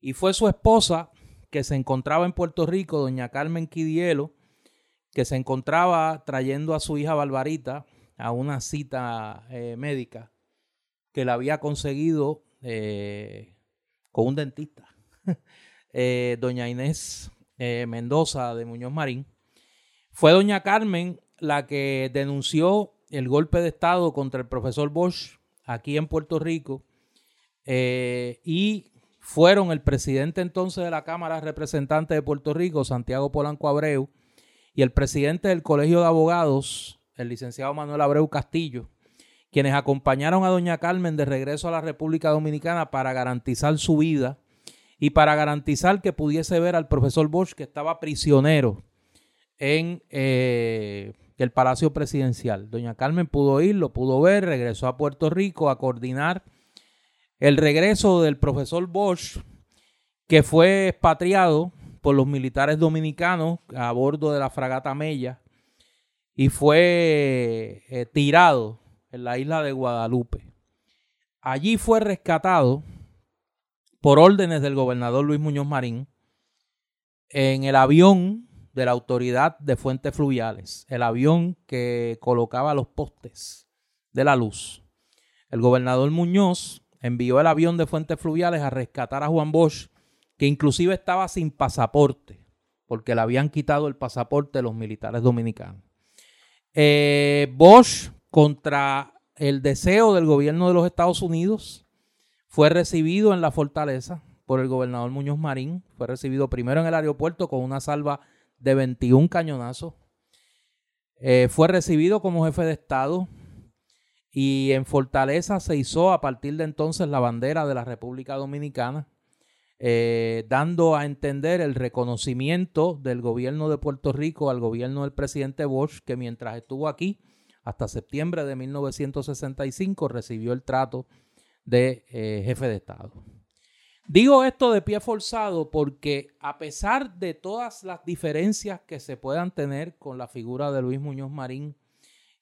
y fue su esposa que se encontraba en Puerto Rico, doña Carmen Quidielo, que se encontraba trayendo a su hija Barbarita a una cita eh, médica que la había conseguido eh, con un dentista, eh, doña Inés Mendoza de Muñoz Marín. Fue doña Carmen la que denunció el golpe de Estado contra el profesor Bosch aquí en Puerto Rico y fueron el presidente entonces de la Cámara de Representantes de Puerto Rico, Santiago Polanco Abreu, y el presidente del Colegio de Abogados, el licenciado Manuel Abreu Castillo, quienes acompañaron a doña Carmen de regreso a la República Dominicana para garantizar su vida y para garantizar que pudiese ver al profesor Bosch que estaba prisionero en eh, el Palacio Presidencial. Doña Carmen pudo ir, lo pudo ver, regresó a Puerto Rico a coordinar el regreso del profesor Bosch, que fue expatriado por los militares dominicanos a bordo de la fragata Mella y fue eh, tirado en la isla de Guadalupe. Allí fue rescatado por órdenes del gobernador Luis Muñoz Marín en el avión de la autoridad de fuentes fluviales, el avión que colocaba los postes de la luz. El gobernador Muñoz envió el avión de fuentes fluviales a rescatar a Juan Bosch que inclusive estaba sin pasaporte, porque le habían quitado el pasaporte los militares dominicanos. Eh, Bosch, contra el deseo del gobierno de los Estados Unidos, fue recibido en la fortaleza por el gobernador Muñoz Marín. Fue recibido primero en el aeropuerto con una salva de 21 cañonazos. Eh, fue recibido como jefe de Estado y en Fortaleza se hizo a partir de entonces la bandera de la República Dominicana. Eh, dando a entender el reconocimiento del gobierno de Puerto Rico al gobierno del presidente Bush, que mientras estuvo aquí, hasta septiembre de 1965, recibió el trato de eh, jefe de Estado. Digo esto de pie forzado porque a pesar de todas las diferencias que se puedan tener con la figura de Luis Muñoz Marín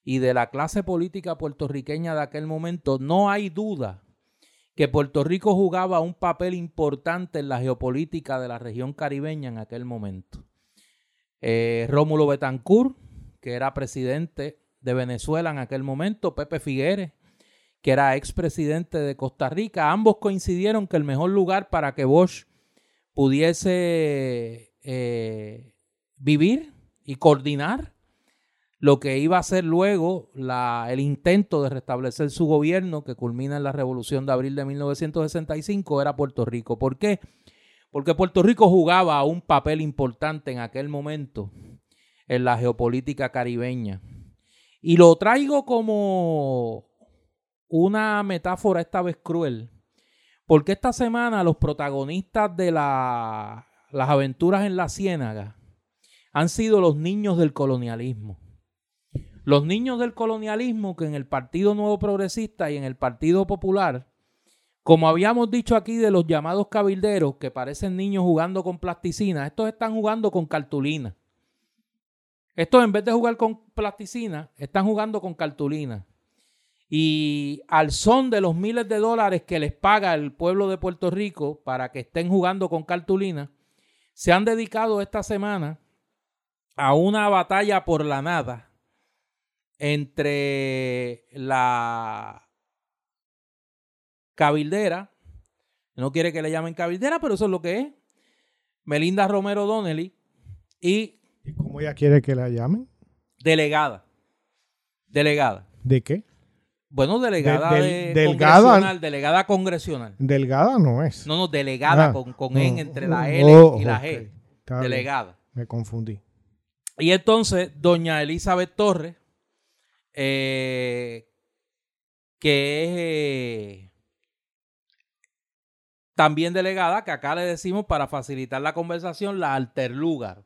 y de la clase política puertorriqueña de aquel momento, no hay duda que Puerto Rico jugaba un papel importante en la geopolítica de la región caribeña en aquel momento. Eh, Rómulo Betancourt, que era presidente de Venezuela en aquel momento, Pepe Figueres, que era expresidente de Costa Rica, ambos coincidieron que el mejor lugar para que Bosch pudiese eh, vivir y coordinar lo que iba a ser luego el intento de restablecer su gobierno que culmina en la revolución de abril de 1965 era Puerto Rico. ¿Por qué? Porque Puerto Rico jugaba un papel importante en aquel momento en la geopolítica caribeña. Y lo traigo como una metáfora esta vez cruel, porque esta semana los protagonistas de las aventuras en la ciénaga han sido los niños del colonialismo. Los niños del colonialismo que en el Partido Nuevo Progresista y en el Partido Popular, como habíamos dicho aquí de los llamados cabilderos que parecen niños jugando con plasticina, estos están jugando con cartulina. Estos en vez de jugar con plasticina, están jugando con cartulina. Y al son de los miles de dólares que les paga el pueblo de Puerto Rico para que estén jugando con cartulina, se han dedicado esta semana a una batalla por la nada entre la cabildera, no quiere que le llamen cabildera, pero eso es lo que es, Melinda Romero Donnelly y... ¿Y cómo ella quiere que la llamen? Delegada. Delegada. ¿De qué? Bueno, delegada de, delgada, congresional, delegada congresional. Delgada no es. No, no, delegada ah, con, con N entre la L y la G. delegada. Me confundí. Y entonces, doña Elizabeth Torres, eh, que es también delegada, que acá le decimos para facilitar la conversación, la Alterlúgaro.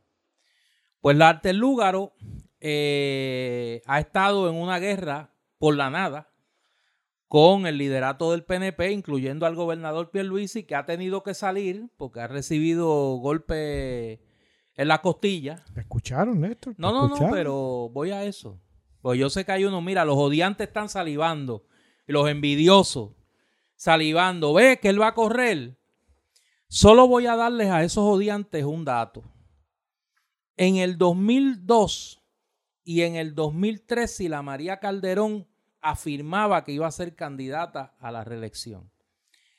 Pues la Alterlúgaro eh, ha estado en una guerra por la nada con el liderato del PNP, incluyendo al gobernador Pierluisi, que ha tenido que salir porque ha recibido golpes en la costilla. ¿Me escucharon, Néstor? No, no, no, pero voy a eso. Pues yo sé que hay uno, mira, los odiantes están salivando, los envidiosos salivando, ve que él va a correr. Solo voy a darles a esos odiantes un dato. En el 2002 y en el 2003, si la María Calderón afirmaba que iba a ser candidata a la reelección.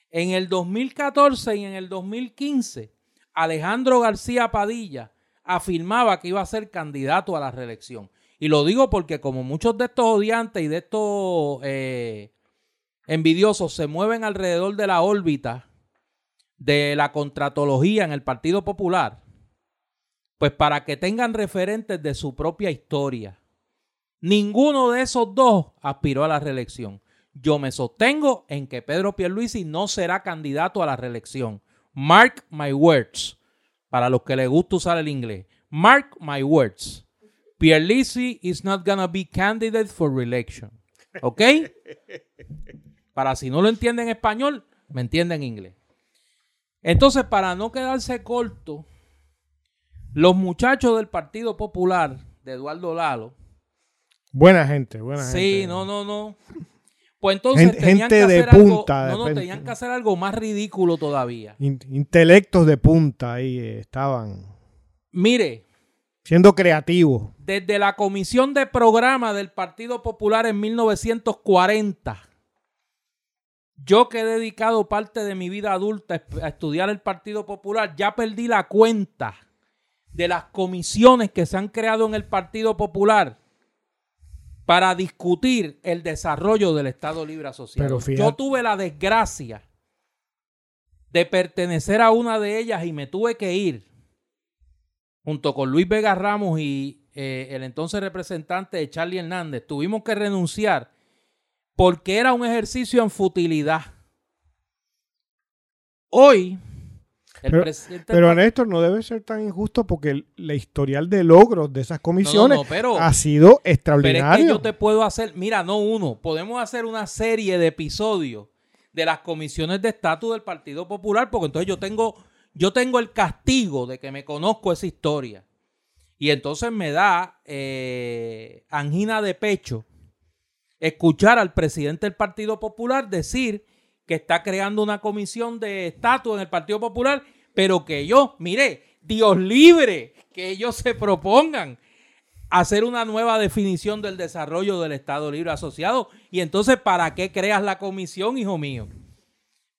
En el 2014 y en el 2015, Alejandro García Padilla afirmaba que iba a ser candidato a la reelección. Y lo digo porque como muchos de estos odiantes y de estos eh, envidiosos se mueven alrededor de la órbita de la contratología en el Partido Popular, pues para que tengan referentes de su propia historia. Ninguno de esos dos aspiró a la reelección. Yo me sostengo en que Pedro Pierluisi no será candidato a la reelección. Mark my words. Para los que les gusta usar el inglés. Mark my words. Pierluisi is not gonna be candidate for reelection. ¿Ok? Para si no lo entienden en español, me entienden en inglés. Entonces, para no quedarse corto, los muchachos del Partido Popular de Eduardo Lalo. Buena gente, buena gente. Sí, no, no, no. Pues entonces tenían que hacer algo, no, no, tenían que hacer algo más ridículo todavía. Intelectos de punta ahí eh, estaban. Mire. Siendo creativos. Desde la comisión de programa del Partido Popular en 1940 yo que he dedicado parte de mi vida adulta a estudiar el Partido Popular, ya perdí la cuenta de las comisiones que se han creado en el Partido Popular para discutir el desarrollo del Estado Libre Asociado. Yo tuve la desgracia de pertenecer a una de ellas y me tuve que ir junto con Luis Vega Ramos y eh, el entonces representante de Charlie Hernández. Tuvimos que renunciar porque era un ejercicio en futilidad. Hoy, el pero, presidente... Pero Néstor, no debe ser tan injusto porque la historial de logros de esas comisiones ha sido extraordinario. Pero es que yo te puedo hacer, mira, no uno, podemos hacer una serie de episodios de las comisiones de estatus del Partido Popular, porque entonces yo tengo, yo tengo el castigo de que me conozco esa historia. Y entonces me da eh, angina de pecho escuchar al presidente del Partido Popular decir que está creando una comisión de estatus en el Partido Popular, pero que ellos, mire, Dios libre, que ellos se propongan hacer una nueva definición del desarrollo del Estado Libre Asociado. Y entonces, ¿para qué creas la comisión, hijo mío?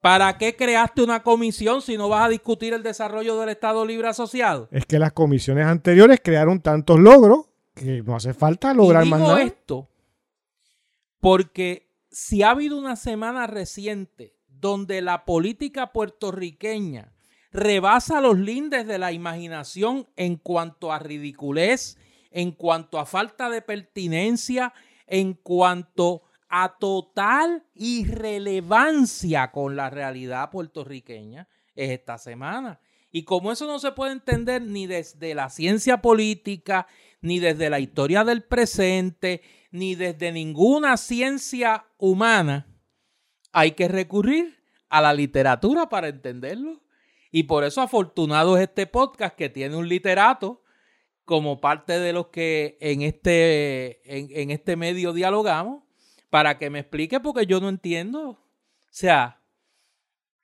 ¿Para qué creaste una comisión si no vas a discutir el desarrollo del Estado Libre Asociado? Es que las comisiones anteriores crearon tantos logros que no hace falta lograr más nada. esto porque si ha habido una semana reciente donde la política puertorriqueña rebasa los lindes de la imaginación en cuanto a ridiculez, en cuanto a falta de pertinencia, en cuanto a total irrelevancia con la realidad puertorriqueña, es esta semana. Y como eso no se puede entender ni desde la ciencia política, ni desde la historia del presente, ni desde ninguna ciencia humana, hay que recurrir a la literatura para entenderlo. Y por eso afortunado es este podcast que tiene un literato como parte de los que en este, en, este medio dialogamos, para que me explique porque yo no entiendo. O sea,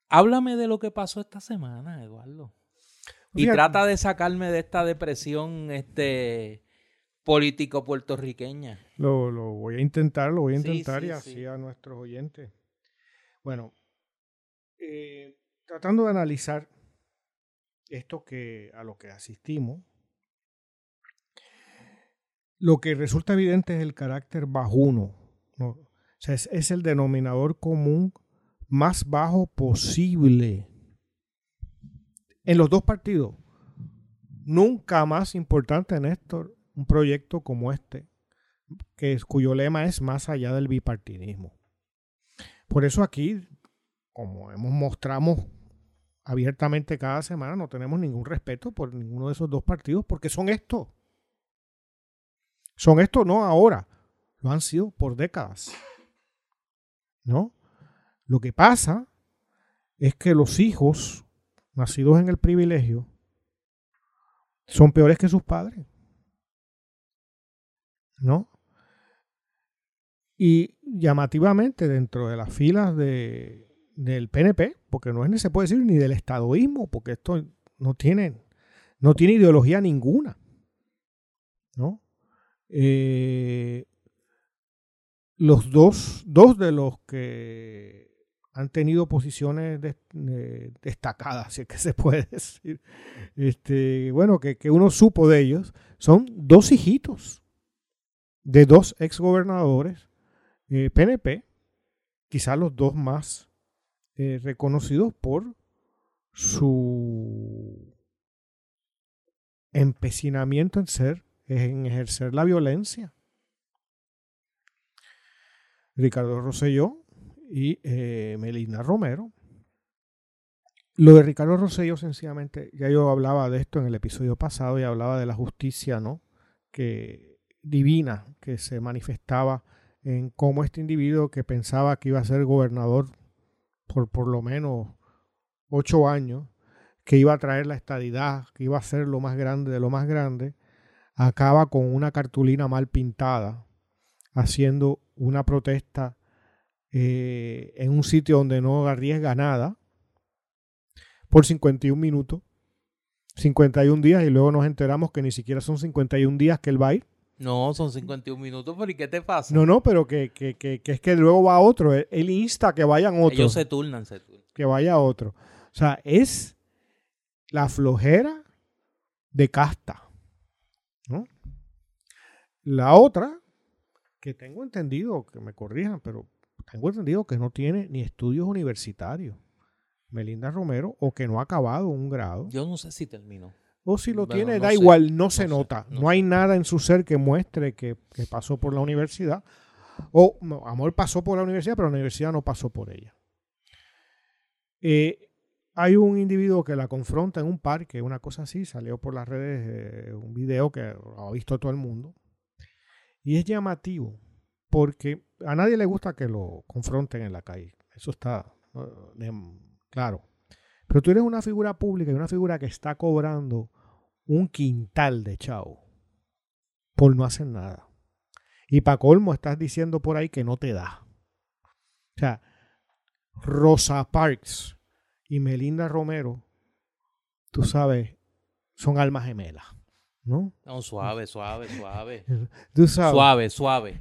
háblame de lo que pasó esta semana, Eduardo. Y trata de sacarme de esta depresión este, político puertorriqueña. Lo, voy a intentar, lo voy a intentar y así a nuestros oyentes. Bueno, eh, tratando de analizar esto que a lo que asistimos, lo que resulta evidente es el carácter bajuno. Es, es el denominador común más bajo posible en los dos partidos. Nunca más importante, Néstor, un proyecto como este, que cuyo lema es más allá del bipartidismo. Por eso aquí, como hemos mostramos abiertamente cada semana, no tenemos ningún respeto por ninguno de esos dos partidos, porque son estos. Son estos no ahora, lo han sido por décadas. ¿No? Lo que pasa es que los hijos nacidos en el privilegio son peores que sus padres. ¿No? Y llamativamente dentro de las filas de, del PNP, porque no es ni se puede decir ni del estadoísmo, porque esto no tiene, no tiene ideología ninguna. ¿No? Eh, los dos, dos de los que han tenido posiciones destacadas, si es que se puede decir, este, bueno, que, uno supo de ellos, son dos hijitos de dos exgobernadores PNP, eh, quizás los dos más eh, reconocidos por su empecinamiento en ser, en ejercer la violencia. Ricardo Rosselló y eh, Melina Romero. Lo de Ricardo Rosselló, sencillamente, ya yo hablaba de esto en el episodio pasado y hablaba de la justicia, ¿no? Que divina que se manifestaba en cómo este individuo que pensaba que iba a ser gobernador por por lo menos ocho años, que iba a traer la estadidad, que iba a ser lo más grande de lo más grande, acaba con una cartulina mal pintada, haciendo una protesta eh, en un sitio donde no arriesga nada por 51 minutos, 51 días y luego nos enteramos que ni siquiera son 51 días que él va a ir. No, son 51 minutos, pero ¿y qué te pasa? No, no, pero que, que, que, es que luego va otro. Él, insta que vayan otros. Ellos se turnan, se turnan. Que vaya otro. O sea, es la flojera de casta. ¿no? La otra que tengo entendido, que me corrijan, pero tengo entendido que no tiene ni estudios universitarios. Melinda Romero, o que no ha acabado un grado. Yo no sé si terminó. O si lo tiene, da igual, no, se nota. no, hay nada en su ser que muestre que, pasó por la universidad. O Amor pasó por la universidad, pero la universidad no pasó por ella. Eh, hay un individuo que la confronta en un parque, una cosa así, salió por las redes eh, un video que ha visto todo el mundo. Y es llamativo porque a nadie le gusta que lo confronten en la calle. Eso está claro. Pero tú eres una figura pública y una figura que está cobrando un quintal de chao por no hacer nada. Y para colmo estás diciendo por ahí que no te da. O sea, Rosa Parks y Melinda Romero, tú sabes, son almas gemelas. ¿No? suave, suave, suave. Suave, suave.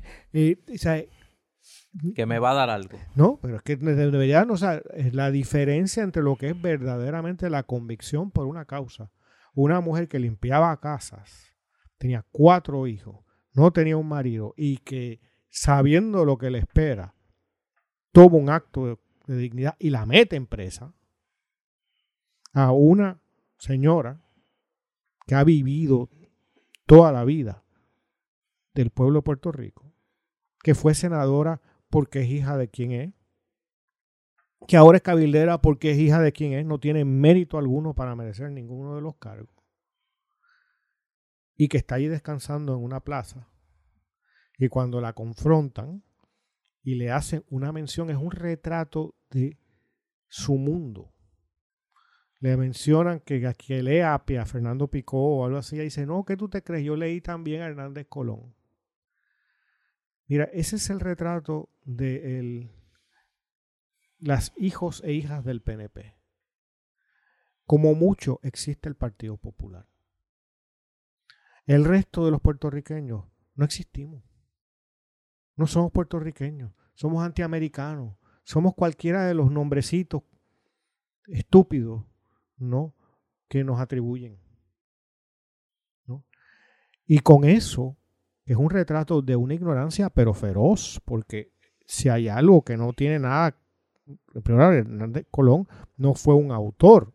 que me va a dar algo. No, pero es que debería, o sea, la diferencia entre lo que es verdaderamente la convicción por una causa. Una mujer que limpiaba casas, tenía cuatro hijos, no tenía un marido y que sabiendo lo que le espera, toma un acto de, de dignidad y la mete en presa a una señora que ha vivido toda la vida del pueblo de Puerto Rico, que fue senadora porque es hija de quien es, que ahora es cabildera porque es hija de quien es, no tiene mérito alguno para merecer ninguno de los cargos, y que está ahí descansando en una plaza, y cuando la confrontan y le hacen una mención, es un retrato de su mundo, le mencionan que, que lee a Fernando Picó o algo así, y dice, no, ¿qué tú te crees? Yo leí también a Hernández Colón. Mira, ese es el retrato de el, las hijos e hijas del PNP. Como mucho existe el Partido Popular. El resto de los puertorriqueños no existimos. No somos puertorriqueños, somos antiamericanos, somos cualquiera de los nombrecitos estúpidos ¿no? que nos atribuyen. ¿no? Y con eso es un retrato de una ignorancia pero feroz, porque si hay algo que no tiene nada, primero Hernández Colón no fue un autor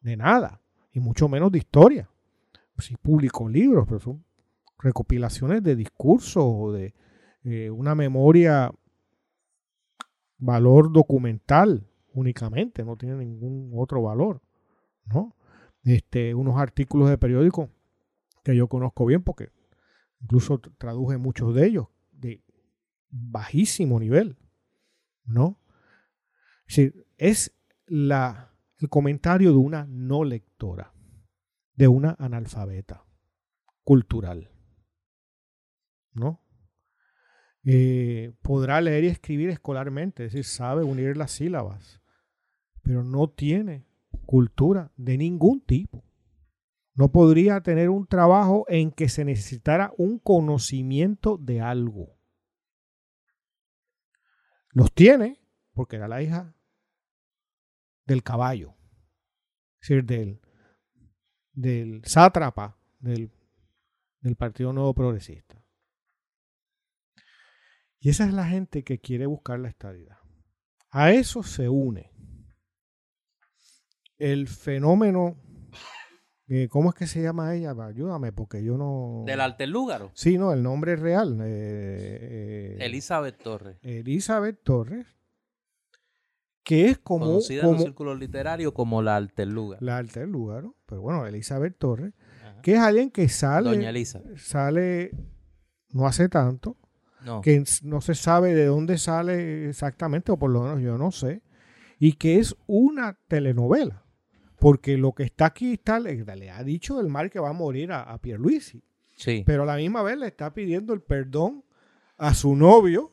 de nada, y mucho menos de historia. Sí publicó libros, pero son recopilaciones de discursos o de eh, una memoria, valor documental únicamente, no tiene ningún otro valor. ¿No? Este, unos artículos de periódico que yo conozco bien porque incluso traduje muchos de ellos de bajísimo nivel, ¿no? Es, decir, es la, el comentario de una no lectora, de una analfabeta cultural. ¿No? Eh, podrá leer y escribir escolarmente, es decir, sabe unir las sílabas, pero no tiene cultura de ningún tipo. No podría tener un trabajo en que se necesitara un conocimiento de algo. Los tiene porque era la hija del caballo, es decir, del, del sátrapa del, del Partido Nuevo Progresista. Y esa es la gente que quiere buscar la estabilidad. A eso se une el fenómeno. Eh, ¿Cómo es que se llama ella? Ayúdame, porque yo no. ¿Del Alterlúgaro? Sí, no, el nombre es real. Eh, eh, Elizabeth Torres. Elizabeth Torres. Que es como. Conocida en los círculos literarios como la Alterlúgaro. La Alterlúgaro. Pero bueno, Elizabeth Torres. Que es alguien que sale. Doña Elisa. Sale. No hace tanto. No. Que no se sabe de dónde sale exactamente, o por lo menos yo no sé. Y que es una telenovela. Porque lo que está aquí está, le, ha dicho el mal que va a morir a, a Pierluisi. Sí. Pero a la misma vez le está pidiendo el perdón a su novio,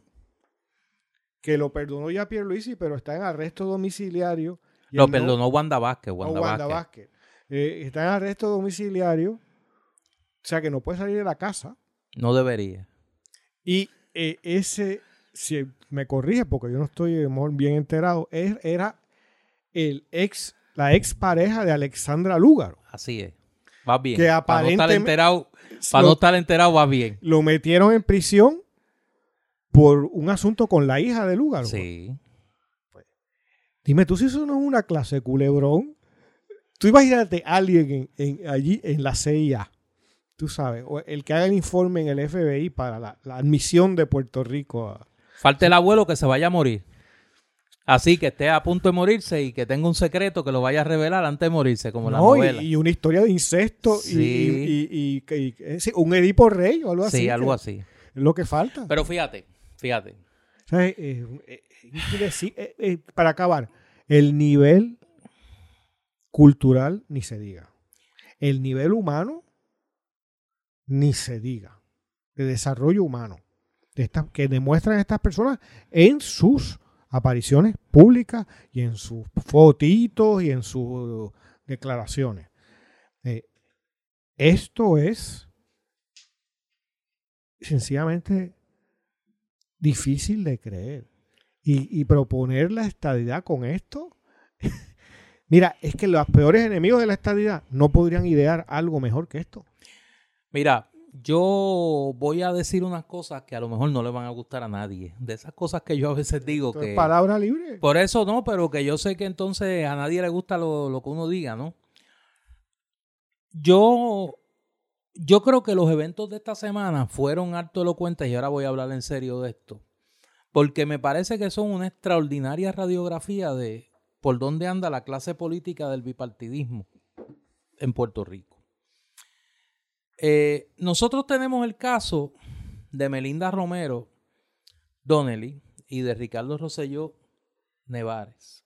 que lo perdonó ya Pierluisi, pero está en arresto domiciliario. Lo perdonó Wanda Vázquez. Wanda, Wanda Vázquez. Eh, está en arresto domiciliario, o sea que no puede salir de la casa. No debería. Y eh, ese, si me corrige porque yo no estoy bien enterado, es, era el ex la ex pareja de Alexandra Lúgaro. Así es. Va bien. Que para no estar enterado, para no estar enterado va bien. Lo metieron en prisión por un asunto con la hija de Lúgaro. Sí. Pues, dime tú si eso no es una clase culebrón. Tú imagínate a alguien en, allí en la CIA, tú sabes, o el que haga el informe en el FBI para la, admisión de Puerto Rico. A... Falta el abuelo que se vaya a morir. Así que esté a punto de morirse y que tenga un secreto que lo vaya a revelar antes de morirse, como la novela. Y, una historia de incesto y, un Edipo Rey o algo así. Sí, algo así. Es lo que falta. Pero fíjate, fíjate. Eh, eh, eh, para acabar, el nivel cultural ni se diga. El nivel humano ni se diga. De desarrollo humano. De que demuestran estas personas en sus apariciones públicas y en sus fotitos y en sus declaraciones. Eh, esto es sencillamente difícil de creer. Y, y proponer la estadidad con esto. Mira, es que los peores enemigos de la estadidad no podrían idear algo mejor que esto. Mira, yo voy a decir unas cosas que a lo mejor no le van a gustar a nadie. De esas cosas que yo a veces digo que... palabra libre. Por eso no, pero que yo sé que entonces a nadie le gusta lo, que uno diga, ¿no? Yo, yo creo que los eventos de esta semana fueron harto elocuentes y ahora voy a hablar en serio de esto. Porque me parece que son una extraordinaria radiografía de por dónde anda la clase política del bipartidismo en Puerto Rico. Eh, nosotros tenemos el caso de Melinda Romero Donnelly y de Ricardo Rosselló Nevares.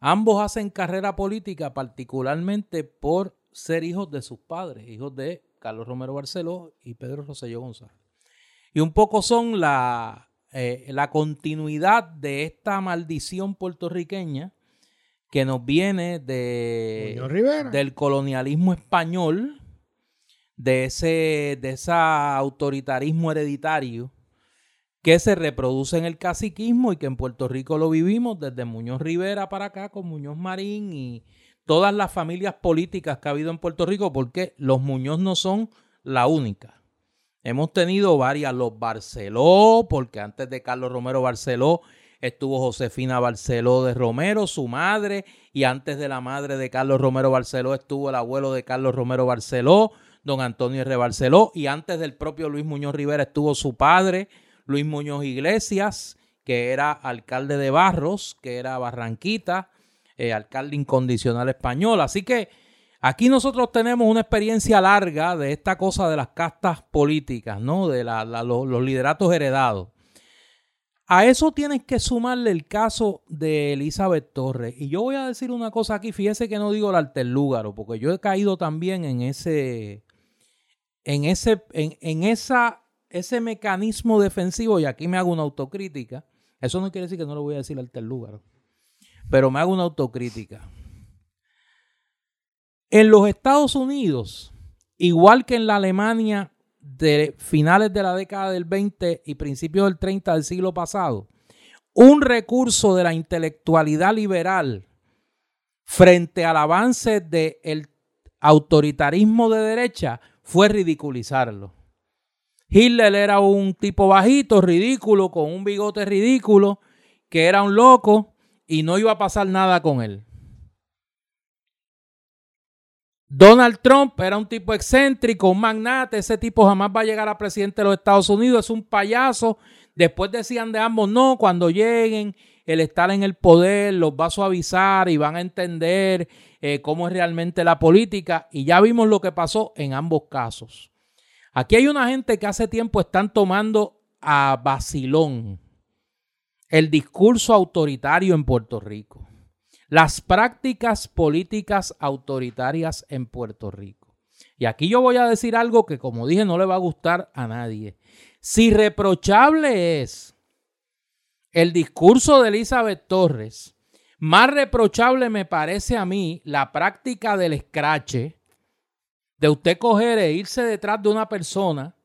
Ambos hacen carrera política particularmente por ser hijos de sus padres, hijos de Carlos Romero Barceló y Pedro Rosselló González. Y un poco son la, eh, la continuidad de esta maldición puertorriqueña que nos viene de, del colonialismo español de ese, de autoritarismo hereditario que se reproduce en el caciquismo y que en Puerto Rico lo vivimos desde Muñoz Rivera para acá con Muñoz Marín y todas las familias políticas que ha habido en Puerto Rico, porque los Muñoz no son la única. Hemos tenido varias, los Barceló, porque antes de Carlos Romero Barceló estuvo Josefina Barceló de Romero, su madre, y antes de la madre de Carlos Romero Barceló estuvo el abuelo de Carlos Romero Barceló, don Antonio R. Y antes del propio Luis Muñoz Rivera estuvo su padre, Luis Muñoz Iglesias, que era alcalde de Barros, que era Barranquita, eh, alcalde incondicional español. Así que aquí nosotros tenemos una experiencia larga de esta cosa de las castas políticas, ¿no? De los lideratos heredados. A eso tienes que sumarle el caso de Elizabeth Torres. Y yo voy a decir una cosa aquí, fíjese que no digo el alterlúgaro, porque yo he caído también en ese, en ese, en, esa, ese mecanismo defensivo, y aquí me hago una autocrítica. Eso no quiere decir que no lo voy a decir alterlúgaro, pero me hago una autocrítica. En los Estados Unidos, igual que en la Alemania de finales de la década del 20 y principios del 30 del siglo pasado, un recurso de la intelectualidad liberal frente al avance del autoritarismo de derecha fue ridiculizarlo. Hitler era un tipo bajito, ridículo, con un bigote ridículo, que era un loco y no iba a pasar nada con él. Donald Trump era un tipo excéntrico, un magnate, ese tipo jamás va a llegar a presidente de los Estados Unidos, es un payaso. Después decían de ambos, no, cuando lleguen, el estar en el poder los va a suavizar y van a entender eh, cómo es realmente la política. Y ya vimos lo que pasó en ambos casos. Aquí hay una gente que hace tiempo están tomando a Basilón el discurso autoritario en Puerto Rico las prácticas políticas autoritarias en Puerto Rico. Y aquí yo voy a decir algo que, como dije, no le va a gustar a nadie. Si reprochable es el discurso de Elizabeth Torres, más reprochable me parece a mí la práctica del escrache, de usted coger e irse detrás de una persona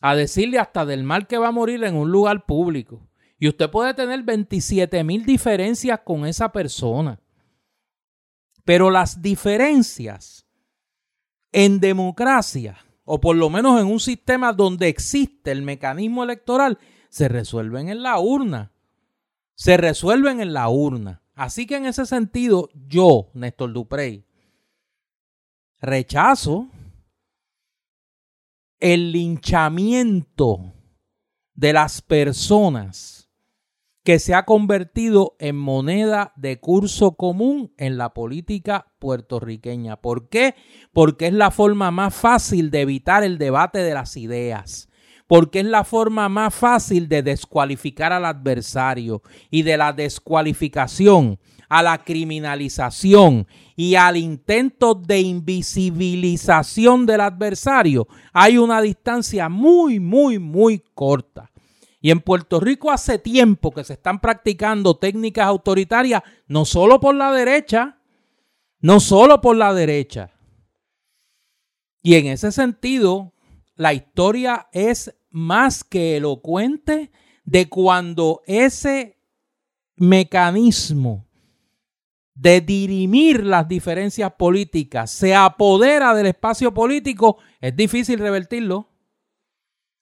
a decirle hasta del mal que va a morir en un lugar público. Y usted puede tener 27 mil diferencias con esa persona. Pero las diferencias en democracia, o por lo menos en un sistema donde existe el mecanismo electoral, se resuelven en la urna. Se resuelven en la urna. Así que en ese sentido, yo, Néstor Duprey, rechazo el linchamiento de las personas que se ha convertido en moneda de curso común en la política puertorriqueña. ¿Por qué? Porque es la forma más fácil de evitar el debate de las ideas. Porque es la forma más fácil de descualificar al adversario y de la descualificación a la criminalización y al intento de invisibilización del adversario, hay una distancia muy, muy, muy corta. Y en Puerto Rico hace tiempo que se están practicando técnicas autoritarias, no solo por la derecha, no solo por la derecha. Y en ese sentido, la historia es más que elocuente de cuando ese mecanismo de dirimir las diferencias políticas se apodera del espacio político, es difícil revertirlo.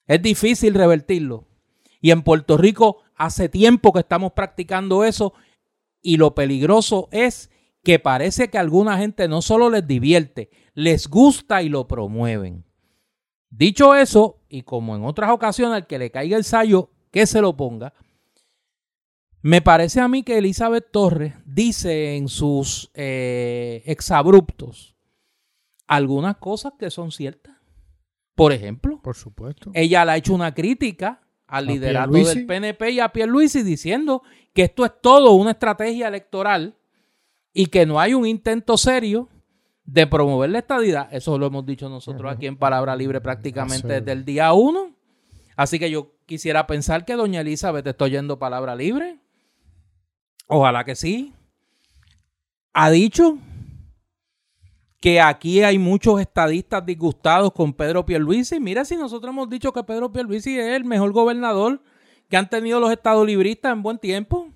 Es difícil revertirlo. Y en Puerto Rico hace tiempo que estamos practicando eso y lo peligroso es que parece que a alguna gente no solo les divierte, les gusta y lo promueven. Dicho eso, y como en otras ocasiones al que le caiga el sallo, que se lo ponga, me parece a mí que Elizabeth Torres dice en sus eh, exabruptos algunas cosas que son ciertas. Por ejemplo, por supuesto, ella le ha hecho una crítica al liderato del PNP y a Pierluisi diciendo que esto es todo una estrategia electoral y que no hay un intento serio de promover la estadidad. Eso lo hemos dicho nosotros aquí en Palabra Libre prácticamente desde el día uno. Así que yo quisiera pensar que doña Elizabeth está oyendo Palabra Libre. Ojalá que sí. Ha dicho que aquí hay muchos estadistas disgustados con Pedro Pierluisi. Mira si nosotros hemos dicho que Pedro Pierluisi es el mejor gobernador que han tenido los estados libristas en buen tiempo.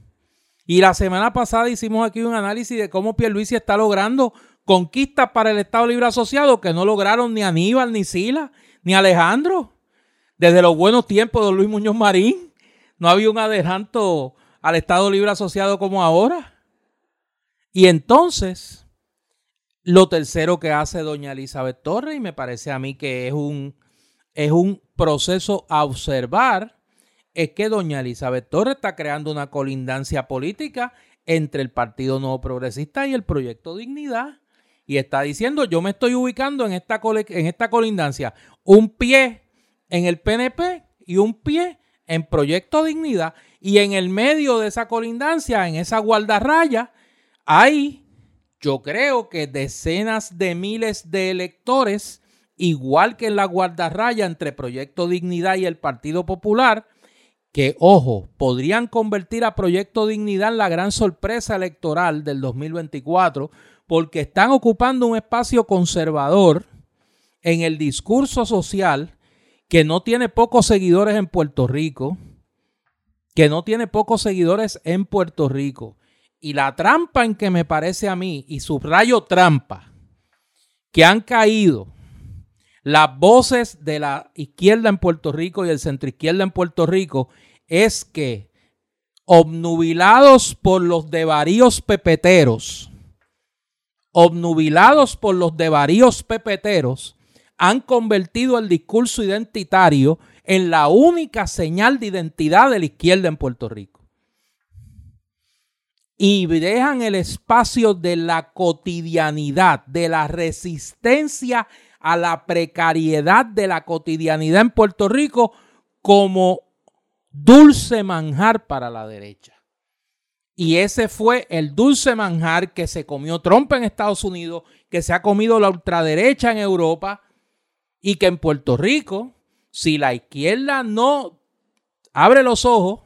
Y la semana pasada hicimos aquí un análisis de cómo Pierluisi está logrando conquistas para el Estado Libre Asociado que no lograron ni Aníbal, ni Sila, ni Alejandro. Desde los buenos tiempos de Luis Muñoz Marín, no había un adelanto al Estado Libre Asociado como ahora. Y entonces, lo tercero que hace doña Elizabeth Torres, y me parece a mí que es un, es un proceso a observar, es que doña Elizabeth Torres está creando una colindancia política entre el Partido Nuevo Progresista y el Proyecto Dignidad. Y está diciendo, yo me estoy ubicando en esta, en esta colindancia, un pie en el PNP y un pie en Proyecto Dignidad y en el medio de esa colindancia, en esa guardarraya, hay, yo creo que decenas de miles de electores, igual que en la guardarraya entre Proyecto Dignidad y el Partido Popular, que, ojo, podrían convertir a Proyecto Dignidad en la gran sorpresa electoral del 2024, porque están ocupando un espacio conservador en el discurso social que no tiene pocos seguidores en Puerto Rico, que no tiene pocos seguidores en Puerto Rico. Y la trampa en que me parece a mí, y subrayo trampa, que han caído las voces de la izquierda en Puerto Rico y el centro izquierda en Puerto Rico, es que obnubilados por los devaríos pepeteros, obnubilados por los devaríos pepeteros, han convertido el discurso identitario en la única señal de identidad de la izquierda en Puerto Rico. Y dejan el espacio de la cotidianidad, de la resistencia a la precariedad de la cotidianidad en Puerto Rico como dulce manjar para la derecha. Y ese fue el dulce manjar que se comió Trump en Estados Unidos, que se ha comido la ultraderecha en Europa y que en Puerto Rico, si la izquierda no abre los ojos,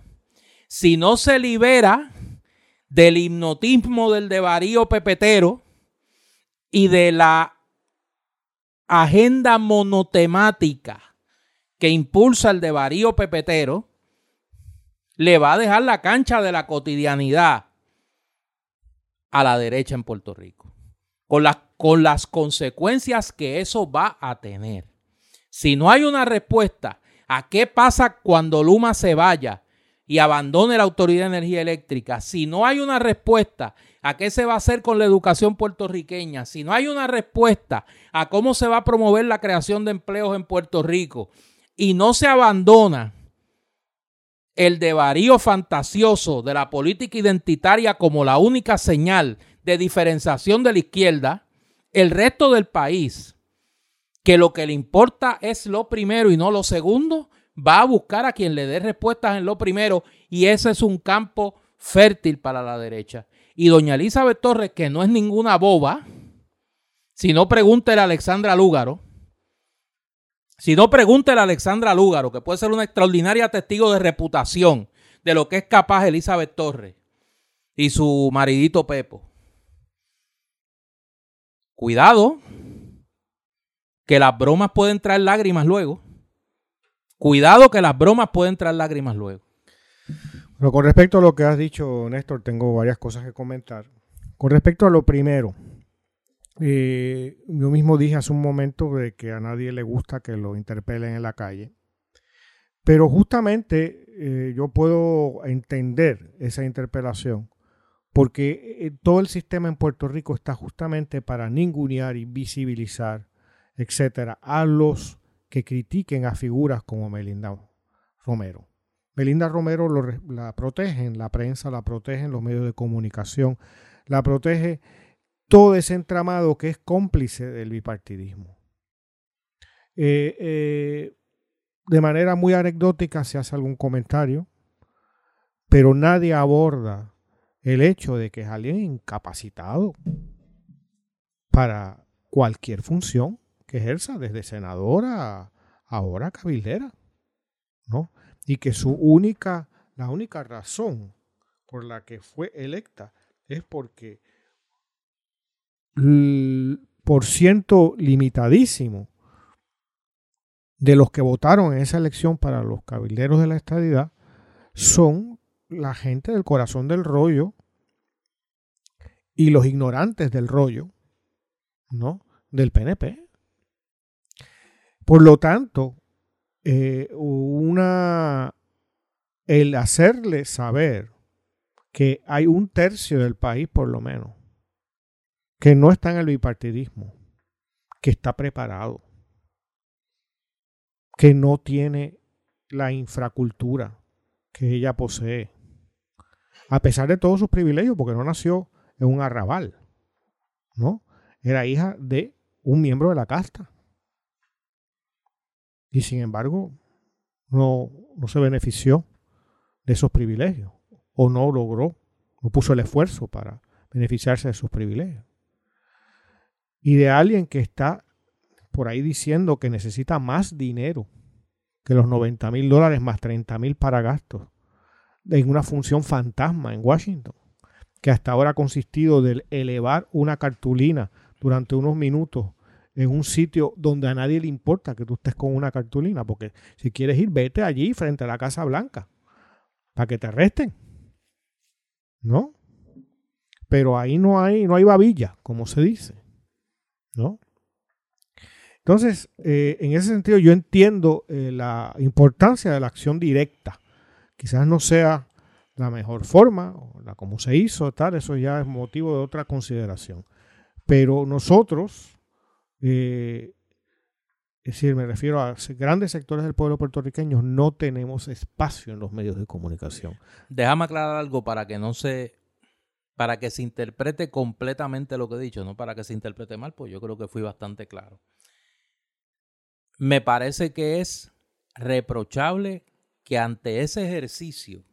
si no se libera del hipnotismo del devarío pepetero y de la agenda monotemática que impulsa el devarío pepetero, le va a dejar la cancha de la cotidianidad a la derecha en Puerto Rico, con las, con las consecuencias que eso va a tener. Si no hay una respuesta a qué pasa cuando Luma se vaya y abandone la Autoridad de Energía Eléctrica, si no hay una respuesta a qué se va a hacer con la educación puertorriqueña, si no hay una respuesta a cómo se va a promover la creación de empleos en Puerto Rico y no se abandona el devarío fantasioso de la política identitaria como la única señal de diferenciación de la izquierda, el resto del país, que lo que le importa es lo primero y no lo segundo, va a buscar a quien le dé respuestas en lo primero y ese es un campo fértil para la derecha. Y doña Elizabeth Torres, que no es ninguna boba, si no pregúntele a Alexandra Lúgaro, si no, pregúntele a Alexandra Lúgaro, que puede ser una extraordinaria testigo de reputación de lo que es capaz Elizabeth Torres y su maridito Pepo. Cuidado, que las bromas pueden traer lágrimas luego. Cuidado que las bromas pueden traer lágrimas luego. Pero con respecto a lo que has dicho, Néstor, tengo varias cosas que comentar. Con respecto a lo primero, eh, yo mismo dije hace un momento de que a nadie le gusta que lo interpelen en la calle. Pero justamente eh, yo puedo entender esa interpelación porque eh, todo el sistema en Puerto Rico está justamente para ningunear y visibilizar, etcétera, a los que critiquen a figuras como Melinda Romero. Melinda Romero la protegen, la prensa la protegen, los medios de comunicación la protege todo ese entramado que es cómplice del bipartidismo. Eh, eh, de manera muy anecdótica se hace algún comentario, pero nadie aborda el hecho de que es alguien incapacitado para cualquier función que ejerza, desde senadora a ahora cabildera, ¿no? Y que su única, la única razón por la que fue electa es porque por ciento limitadísimo de los que votaron en esa elección para los cabilderos de la estadidad son la gente del corazón del rollo y los ignorantes del rollo, ¿no? Del PNP. Por lo tanto, eh, una, el hacerle saber que hay un tercio del país, por lo menos, que no está en el bipartidismo, que está preparado, que no tiene la infracultura que ella posee, a pesar de todos sus privilegios, porque no nació en un arrabal, ¿no? Era hija de un miembro de la casta. Y sin embargo, no no se benefició de esos privilegios o no logró, no puso el esfuerzo para beneficiarse de sus privilegios. Y de alguien que está por ahí diciendo que necesita más dinero que los 90 mil dólares más 30 mil para gastos en una función fantasma en Washington, que hasta ahora ha consistido de elevar una cartulina durante unos minutos en un sitio donde a nadie le importa que tú estés con una cartulina, porque si quieres ir, vete allí frente a la Casa Blanca para que te arresten. ¿No? Pero ahí no hay, no hay babilla, como se dice. ¿No? Entonces, eh, en ese sentido, yo entiendo eh, la importancia de la acción directa. Quizás no sea la mejor forma, o la como se hizo, tal, eso ya es motivo de otra consideración. Pero nosotros, eh, es decir, me refiero a grandes sectores del pueblo puertorriqueño, no tenemos espacio en los medios de comunicación. Déjame aclarar algo para que no se, para que se interprete completamente lo que he dicho, no para que se interprete mal, pues yo creo que fui bastante claro. Me parece que es reprochable que ante ese ejercicio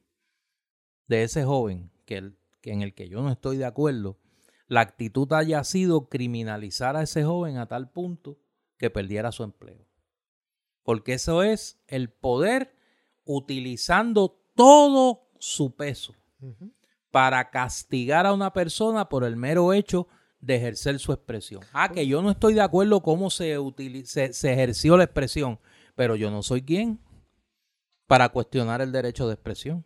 de ese joven, que, en el que yo no estoy de acuerdo, la actitud haya sido criminalizar a ese joven a tal punto que perdiera su empleo. Porque eso es el poder utilizando todo su peso para castigar a una persona por el mero hecho de ejercer su expresión. Ah, que yo no estoy de acuerdo cómo se, se, se ejerció la expresión, pero yo no soy quien para cuestionar el derecho de expresión.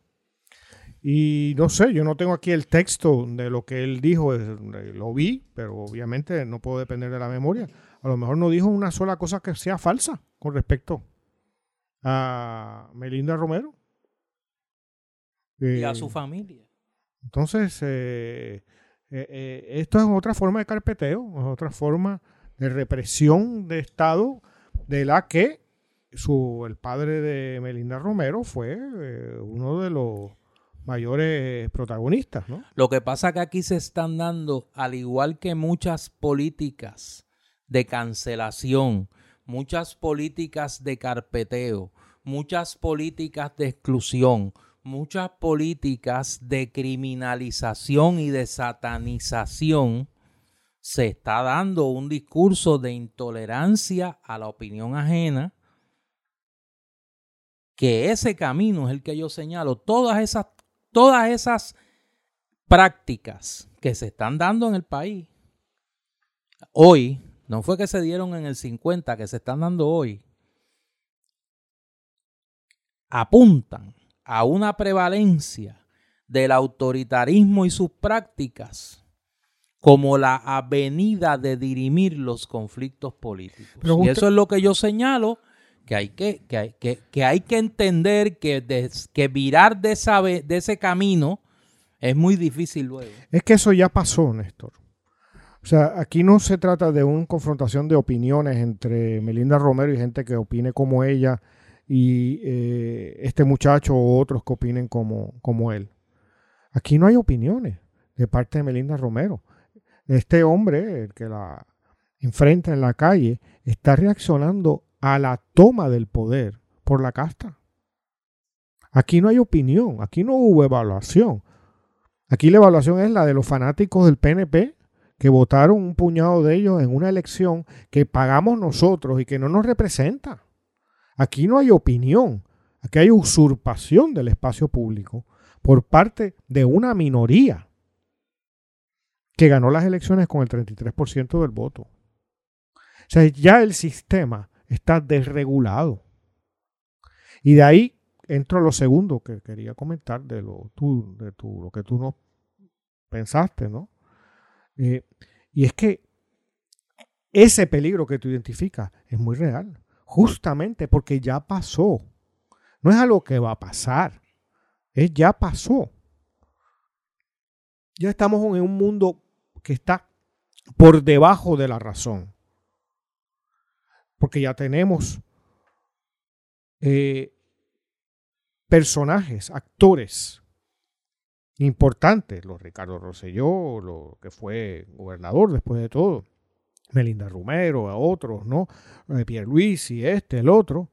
Y no sé, yo no tengo aquí el texto de lo que él dijo, lo vi, pero obviamente no puedo depender de la memoria. A lo mejor no dijo una sola cosa que sea falsa con respecto a Melinda Romero. y a su eh, familia. Entonces, eh, eh, esto es otra forma de carpeteo, es otra forma de represión de Estado de la que su, el padre de Melinda Romero fue uno de los mayores protagonistas. Lo que pasa que aquí se están dando, al igual que muchas políticas de cancelación, muchas políticas de carpeteo, muchas políticas de exclusión, muchas políticas de criminalización y de satanización, se está dando un discurso de intolerancia a la opinión ajena, que ese camino es el que yo señalo. Todas esas todas esas prácticas que se están dando en el país hoy, no fue que se dieron en el 50, que se están dando hoy, apuntan a una prevalencia del autoritarismo y sus prácticas como la avenida de dirimir los conflictos políticos. y eso es lo que yo señalo que hay que, que, hay, que, hay que entender que, que virar de, esa, de ese camino es muy difícil luego. Es que eso ya pasó, Néstor. O sea, aquí no se trata de una confrontación de opiniones entre Melinda Romero y gente que opine como ella y eh, este muchacho o otros que opinen como, como él. Aquí no hay opiniones de parte de Melinda Romero. Este hombre, el que la enfrenta en la calle, está reaccionando a la toma del poder por la casta. Aquí no hay opinión, aquí no hubo evaluación. Aquí la evaluación es la de los fanáticos del PNP que votaron un puñado de ellos en una elección que pagamos nosotros y que no nos representa. Aquí no hay opinión, aquí hay usurpación del espacio público por parte de una minoría que ganó las elecciones con el 33% del voto. O sea, ya el sistema está desregulado. Y de ahí entro a lo segundo que quería comentar de lo, tú, de lo que tú no pensaste, ¿no? Eh, y es que ese peligro que tú identificas es muy real, justamente porque ya pasó. No es algo que va a pasar, es ya pasó. Ya estamos en un mundo que está por debajo de la razón porque ya tenemos eh, personajes, actores importantes, los Ricardo Rosselló, lo que fue gobernador después de todo, Melinda Romero, a otros, ¿no? Eh, Pierre Luis y este, el otro,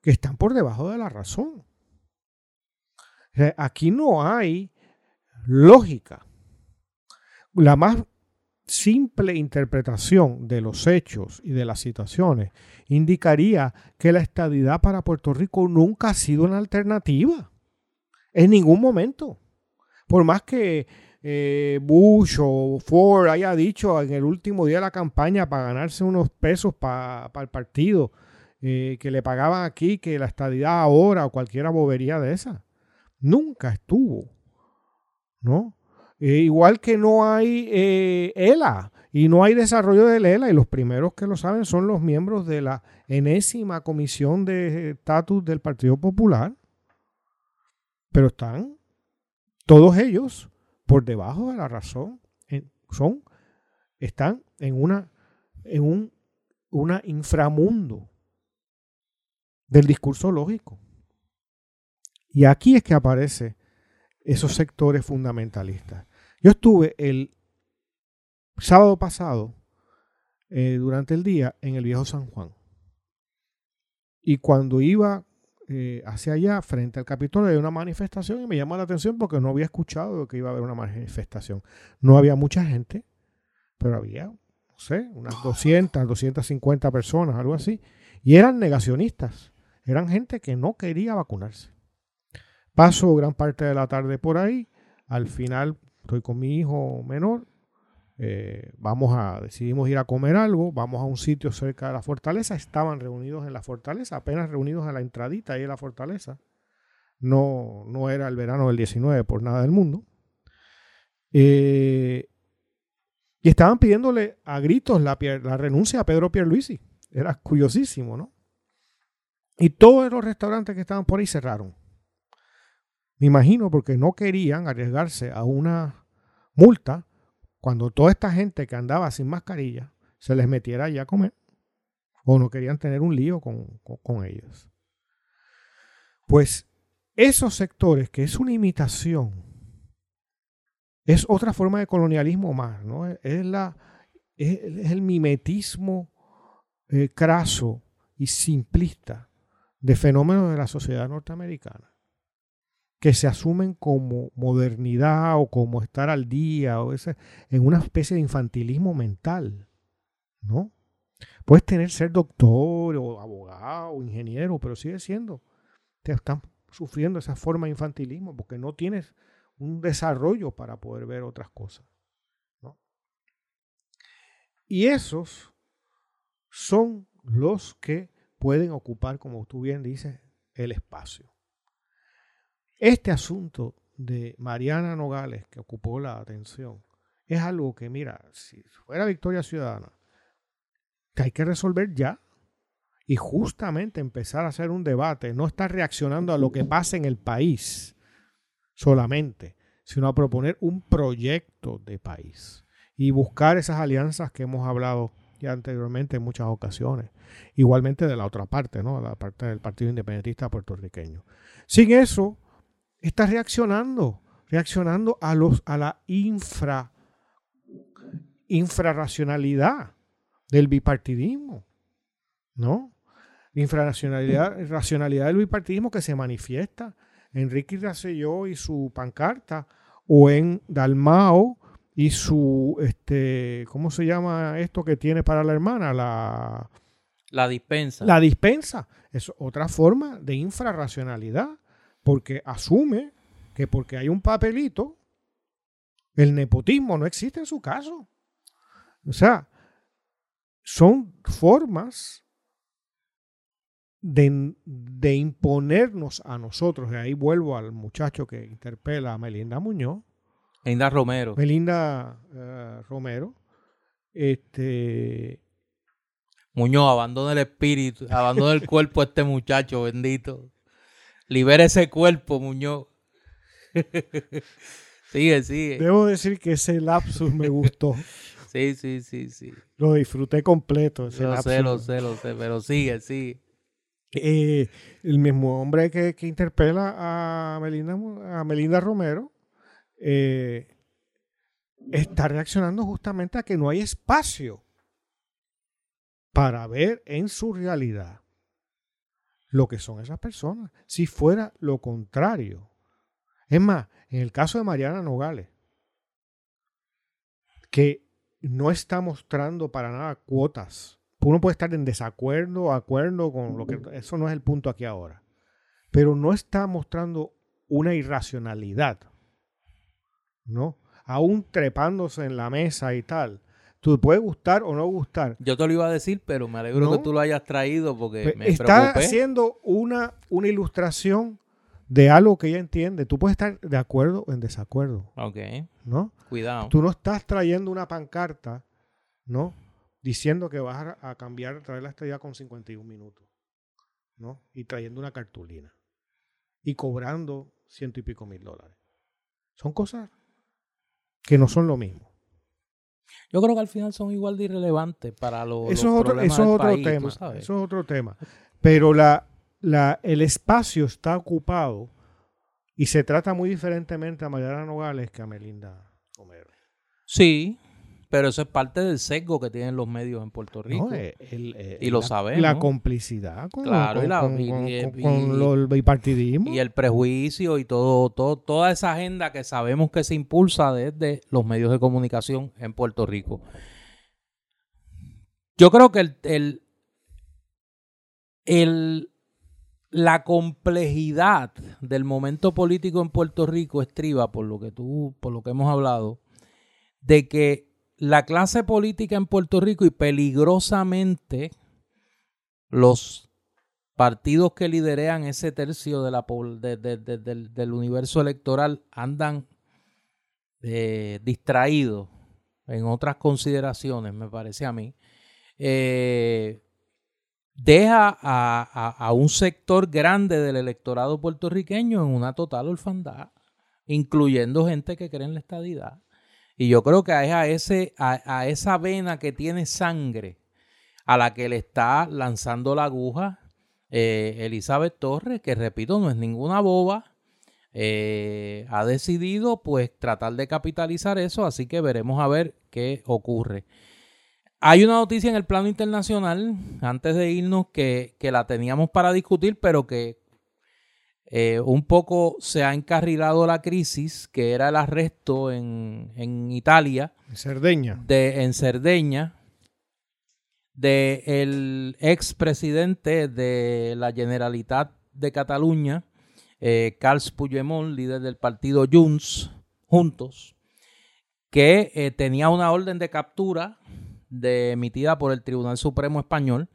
que están por debajo de la razón. aquí no hay lógica. La más simple interpretación de los hechos y de las situaciones indicaría que la estadidad para Puerto Rico nunca ha sido una alternativa. En ningún momento. Por más que eh, Bush o Ford haya dicho en el último día de la campaña para ganarse unos pesos para el partido eh, que le pagaban aquí, que la estadidad ahora o cualquier bobería de esa. Nunca estuvo. ¿No? Eh, igual que no hay ELA y no hay desarrollo del ELA, y los primeros que lo saben son los miembros de la enésima comisión de estatus del Partido Popular. Pero están todos ellos por debajo de la razón. son, están en una, en un una inframundo del discurso lógico. Y aquí es que aparecen esos sectores fundamentalistas. Yo estuve el sábado pasado, eh, durante el día, en el viejo San Juan. Y cuando iba eh, hacia allá, frente al Capitolio, hay una manifestación y me llamó la atención porque no había escuchado que iba a haber una manifestación. No había mucha gente, pero había, no sé, unas 200, 250 personas, algo así. Y eran negacionistas. Eran gente que no quería vacunarse. Paso gran parte de la tarde por ahí. Al final estoy con mi hijo menor. Eh, vamos a, decidimos ir a comer algo, vamos a un sitio cerca de la fortaleza. Estaban reunidos en la fortaleza, apenas reunidos en la entradita ahí en la fortaleza. No, no era el verano del 19 por nada del mundo. Eh, y estaban pidiéndole a gritos la, la renuncia a Pedro Pierluisi. Era curiosísimo, ¿no? Y todos los restaurantes que estaban por ahí cerraron. Me imagino porque no querían arriesgarse a una multa cuando toda esta gente que andaba sin mascarilla se les metiera allá a comer. O no querían tener un lío con, con ellos. Pues esos sectores, que es una imitación, es otra forma de colonialismo más, ¿no? Es, la, es, el mimetismo eh, craso y simplista de fenómenos de la sociedad norteamericana que se asumen como modernidad o como estar al día o ese, en una especie de infantilismo mental, ¿no? Puedes tener ser doctor o abogado o ingeniero, pero sigue siendo, te están sufriendo esa forma de infantilismo porque no tienes un desarrollo para poder ver otras cosas. ¿no? Y esos son los que pueden ocupar, como tú bien dices, el espacio. Este asunto de Mariana Nogales, que ocupó la atención, es algo que, mira, si fuera Victoria Ciudadana, que hay que resolver ya y justamente empezar a hacer un debate, no estar reaccionando a lo que pasa en el país solamente, sino a proponer un proyecto de país y buscar esas alianzas que hemos hablado anteriormente en muchas ocasiones. Igualmente de la otra parte, ¿no? La parte del Partido Independentista puertorriqueño. Sin eso, está reaccionando, reaccionando a los a la infra infrarracionalidad del bipartidismo, ¿no? La infrarracionalidad racionalidad del bipartidismo que se manifiesta en Ricky Rosselló y su pancarta o en Dalmao y su, este, ¿cómo se llama esto que tiene para la hermana? La, la dispensa. La dispensa. Es otra forma de infrarracionalidad, porque asume que porque hay un papelito, el nepotismo no existe en su caso. O sea, son formas de, de imponernos a nosotros, y ahí vuelvo al muchacho que interpela a Melinda Muñoz, Melinda Romero. Melinda eh, Romero. Este. Muñoz, abandona el espíritu, abandona el cuerpo a este muchacho, bendito. Libera ese cuerpo, Muñoz. sigue, sigue. Debo decir que ese lapsus me gustó. sí, sí, sí, sí. Lo disfruté completo. Ese lo sé, lo sé, lo sé, pero sigue, sigue. Eh, el mismo hombre que, que interpela a Melinda, a Melinda Romero eh, está reaccionando justamente a que no hay espacio para ver en su realidad lo que son esas personas. Si fuera lo contrario, Es más, en el caso de Mariana Nogales, que no está mostrando para nada cuotas. Uno puede estar en desacuerdo o acuerdo con lo que... Eso no es el punto aquí ahora. Pero no está mostrando una irracionalidad. ¿No? Aún trepándose en la mesa y tal. Tú puede gustar o no gustar. Yo te lo iba a decir, pero me alegro que tú lo hayas traído porque me Está haciendo una, una ilustración de algo que ella entiende. Tú puedes estar de acuerdo o en desacuerdo. Ok. ¿No? Cuidado. Tú no estás trayendo una pancarta, ¿no? Diciendo que vas a, cambiar, traer la estadía con 51 minutos, ¿no? Y trayendo una cartulina. Y cobrando ciento y pico mil dólares. Son cosas que no son lo mismo. Yo creo que al final son igual de irrelevantes para los, eso es otro, eso es otro tema. Eso es otro tema. Pero la, el espacio está ocupado y se trata muy diferentemente a Mariana Nogales que a Melinda Romero. Sí, pero eso es parte del sesgo que tienen los medios en Puerto Rico. Eh, eh, y lo sabemos. La complicidad con, el bipartidismo. Y el prejuicio y todo, todo, toda esa agenda que sabemos que se impulsa desde los medios de comunicación en Puerto Rico. Yo creo que el, el la complejidad del momento político en Puerto Rico estriba, por lo que tú, por lo que hemos hablado, de que la clase política en Puerto Rico y peligrosamente los partidos que liderean ese tercio de la, del, universo electoral andan eh, distraídos en otras consideraciones, me parece a mí. Eh, deja a, un sector grande del electorado puertorriqueño en una total orfandad, incluyendo gente que cree en la estadidad. Y yo creo que es a, ese, a, esa vena que tiene sangre a la que le está lanzando la aguja eh, Elizabeth Torres, que repito, no es ninguna boba, eh, ha decidido pues tratar de capitalizar eso, así que veremos a ver qué ocurre. Hay una noticia en el plano internacional, antes de irnos, que, la teníamos para discutir, pero que eh, un poco se ha encarrilado la crisis, que era el arresto en, en Italia. En Cerdeña. De, en Cerdeña, de el expresidente de la Generalitat de Cataluña, eh, Carles Puigdemont, líder del partido Junts, Juntos, que eh, tenía una orden de captura de, emitida por el Tribunal Supremo Español.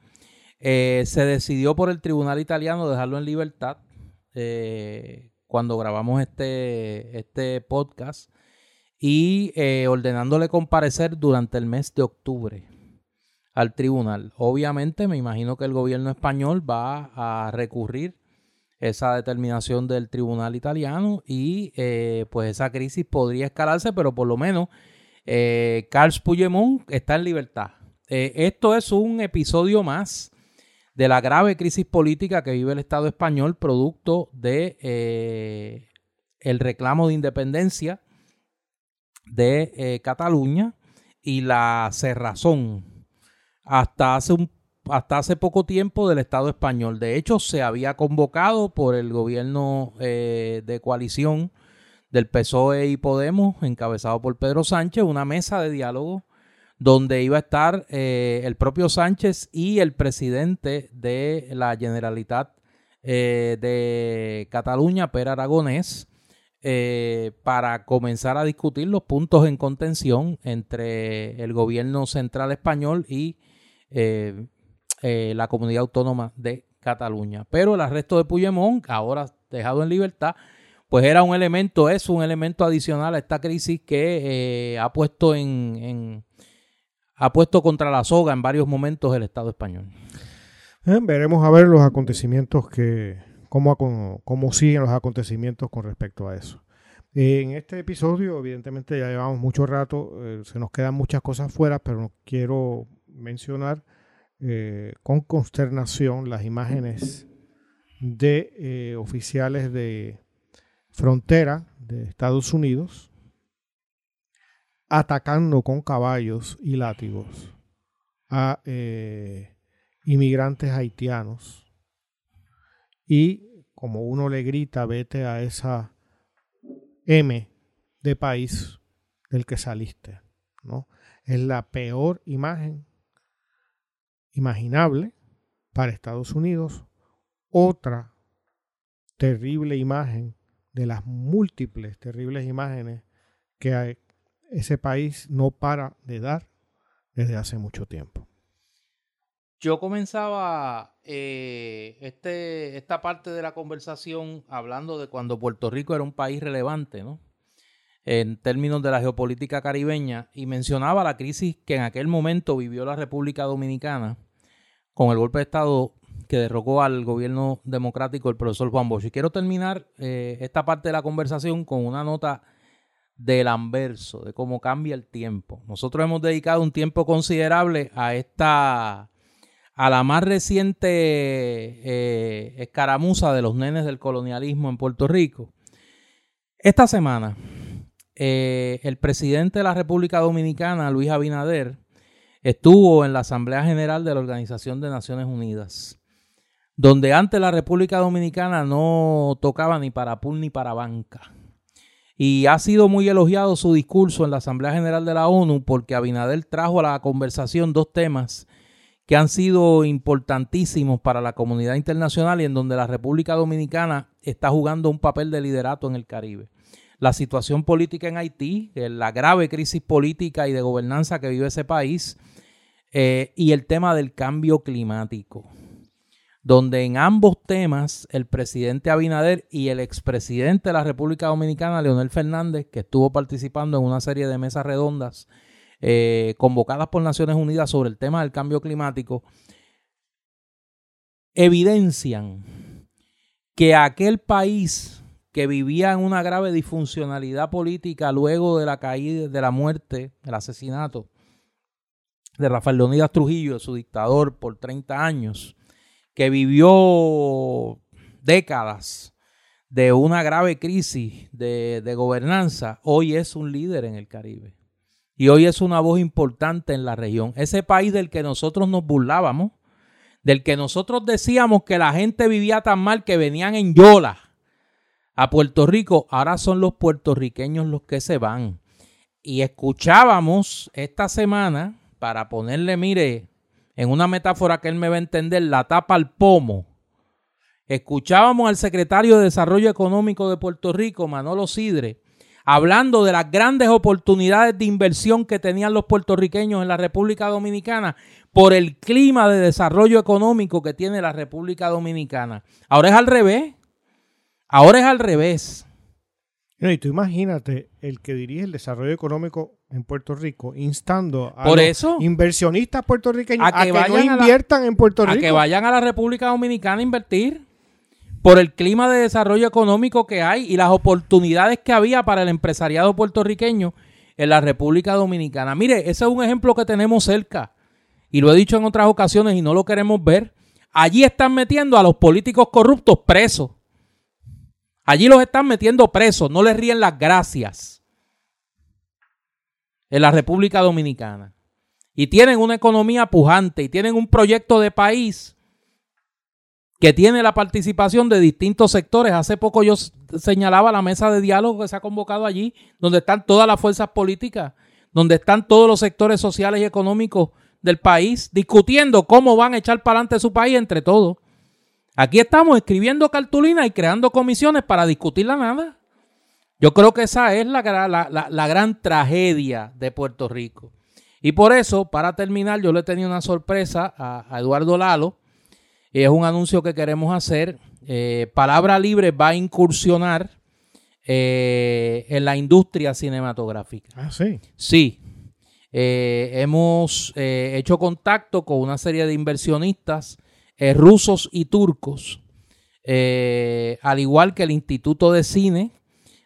Eh, se decidió por el Tribunal Italiano dejarlo en libertad eh, cuando grabamos este, este podcast y eh, ordenándole comparecer durante el mes de octubre al tribunal. Obviamente me imagino que el gobierno español va a recurrir esa determinación del tribunal italiano y pues esa crisis podría escalarse, pero por lo menos eh, Carlos Puigdemont está en libertad. Eh, esto es un episodio más de la grave crisis política que vive el Estado español, producto de eh, el reclamo de independencia de eh, Cataluña y la cerrazón hasta hace un hasta hace poco tiempo del Estado español. De hecho, se había convocado por el gobierno de coalición del PSOE y Podemos, encabezado por Pedro Sánchez, una mesa de diálogo donde iba a estar eh, el propio Sánchez y el presidente de la Generalitat eh, de Cataluña, Per Aragonés, eh, para comenzar a discutir los puntos en contención entre el gobierno central español y la comunidad autónoma de Cataluña. Pero el arresto de Puigdemont, ahora dejado en libertad, pues era un elemento, es un elemento adicional a esta crisis que eh, ha puesto en, ha puesto contra la soga en varios momentos el Estado español. Eh, veremos a ver los acontecimientos que, cómo, cómo siguen los acontecimientos con respecto a eso. En este episodio, evidentemente, ya llevamos mucho rato, eh, se nos quedan muchas cosas fuera, pero quiero mencionar con consternación las imágenes de oficiales de frontera de Estados Unidos atacando con caballos y látigos a eh, inmigrantes haitianos y como uno le grita vete a esa M de país del que saliste, ¿no? Es la peor imagen imaginable para Estados Unidos. Otra terrible imagen de las múltiples terribles imágenes que ese país no para de dar desde hace mucho tiempo. Yo comenzaba eh, este, esta parte de la conversación hablando de cuando Puerto Rico era un país relevante, ¿no? En términos de la geopolítica caribeña, y mencionaba la crisis que en aquel momento vivió la República Dominicana con el golpe de Estado que derrocó al gobierno democrático el profesor Juan Bosch. Y quiero terminar eh, esta parte de la conversación con una nota del anverso, de cómo cambia el tiempo. Nosotros hemos dedicado un tiempo considerable a esta, a la más reciente eh, escaramuza de los nenes del colonialismo en Puerto Rico. Esta semana, eh, el presidente de la República Dominicana, Luis Abinader, estuvo en la Asamblea General de la Organización de Naciones Unidas, donde antes la República Dominicana no tocaba ni para pool ni para banca. Y ha sido muy elogiado su discurso en la Asamblea General de la ONU porque Abinader trajo a la conversación dos temas que han sido importantísimos para la comunidad internacional y en donde la República Dominicana está jugando un papel de liderato en el Caribe. La situación política en Haití, la grave crisis política y de gobernanza que vive ese país eh, y el tema del cambio climático donde en ambos temas el presidente Abinader y el expresidente de la República Dominicana, Leonel Fernández, que estuvo participando en una serie de mesas redondas eh, convocadas por Naciones Unidas sobre el tema del cambio climático, evidencian que aquel país que vivía en una grave disfuncionalidad política luego de la caída, de la muerte, del asesinato de Rafael Leonidas Trujillo, su dictador, por 30 años, que vivió décadas de una grave crisis de, gobernanza, hoy es un líder en el Caribe. Y hoy es una voz importante en la región. Ese país del que nosotros nos burlábamos, del que nosotros decíamos que la gente vivía tan mal que venían en Yola a Puerto Rico, ahora son los puertorriqueños los que se van. Y escuchábamos esta semana, para ponerle, mire, en una metáfora que él me va a entender, la tapa al pomo. Escuchábamos al secretario de Desarrollo Económico de Puerto Rico, Manolo Sidre, hablando de las grandes oportunidades de inversión que tenían los puertorriqueños en la República Dominicana por el clima de desarrollo económico que tiene la República Dominicana. Ahora es al revés. Ahora es al revés. y tú imagínate el que dirige el desarrollo económico en Puerto Rico, instando a los inversionistas puertorriqueños a que, no inviertan en Puerto Rico. A que vayan a la República Dominicana a invertir por el clima de desarrollo económico que hay y las oportunidades que había para el empresariado puertorriqueño en la República Dominicana. Mire, ese es un ejemplo que tenemos cerca y lo he dicho en otras ocasiones y no lo queremos ver. Allí están metiendo a los políticos corruptos presos. Allí los están metiendo presos, no les ríen las gracias en la República Dominicana. Y tienen una economía pujante y tienen un proyecto de país que tiene la participación de distintos sectores. Hace poco yo señalaba la mesa de diálogo que se ha convocado allí, donde están todas las fuerzas políticas, donde están todos los sectores sociales y económicos del país, discutiendo cómo van a echar para adelante su país entre todos. Aquí estamos escribiendo cartulinas y creando comisiones para discutir la nada. Yo creo que esa es la, la, gran tragedia de Puerto Rico. Y por eso, para terminar, yo le tenía una sorpresa a, Eduardo Lalo. Es un anuncio que queremos hacer. Eh, Palabra Libre va a incursionar eh, en la industria cinematográfica. Ah, sí. Sí. Eh, hemos hecho contacto con una serie de inversionistas rusos y turcos, al igual que el Instituto de Cine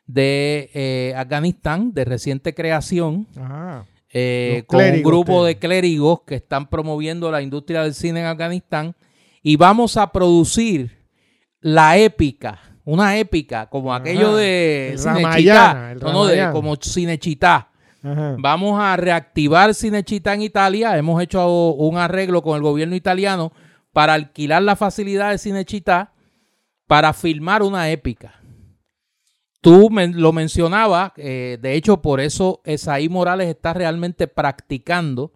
de eh, Afganistán, de reciente creación, eh, con un grupo de clérigos que están promoviendo la industria del cine en Afganistán. Y vamos a producir la épica, una épica, como aquello de Cinechita, no, de, como Cinechita. Vamos a reactivar Cinechita en Italia. Hemos hecho un arreglo con el gobierno italiano para alquilar la facilidad de Cinechita para filmar una épica. Tú lo mencionabas, eh, de hecho por eso Esaí Morales está realmente practicando,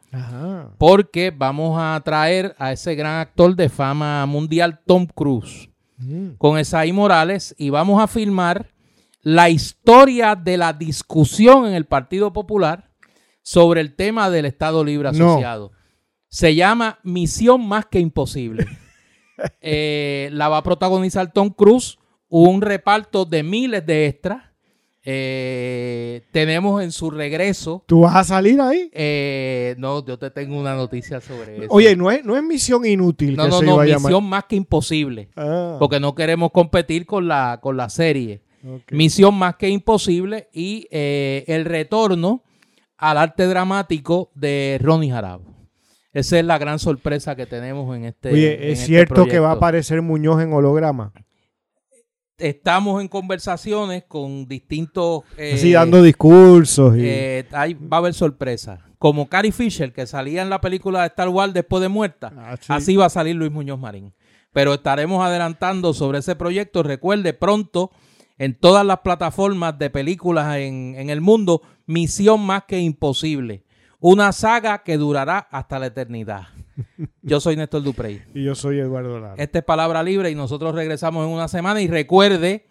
porque vamos a traer a ese gran actor de fama mundial, Tom Cruise, mm. con Esaí Morales y vamos a filmar la historia de la discusión en el Partido Popular sobre el tema del Estado Libre Asociado. Se llama Misión Más que Imposible. Eh, la va a protagonizar Tom Cruise un reparto de miles de extras. Eh, tenemos en su regreso. ¿Tú vas a salir ahí? Eh, no, yo te tengo una noticia sobre eso. Oye, no es, no es misión inútil. No, no, no, misión más que imposible. Ah. Porque no queremos competir con la, con la serie. Misión más que imposible y eh, el retorno al arte dramático de Ronnie Jarabo. Esa es la gran sorpresa que tenemos en este. Oye, ¿es este cierto que va a aparecer Muñoz en holograma? Estamos en conversaciones con distintos... Eh, dando discursos. Eh, va a haber sorpresa. Como Carrie Fisher, que salía en la película de Star Wars después de muerta, ah, así va a salir Luis Muñoz Marín. Pero estaremos adelantando sobre ese proyecto. Recuerde, pronto, en todas las plataformas de películas en, en el mundo, Misión Más que Imposible. Una saga que durará hasta la eternidad. Yo soy Néstor Duprey. Y yo soy Eduardo Lara. Esta es Palabra Libre y nosotros regresamos en una semana. Y recuerde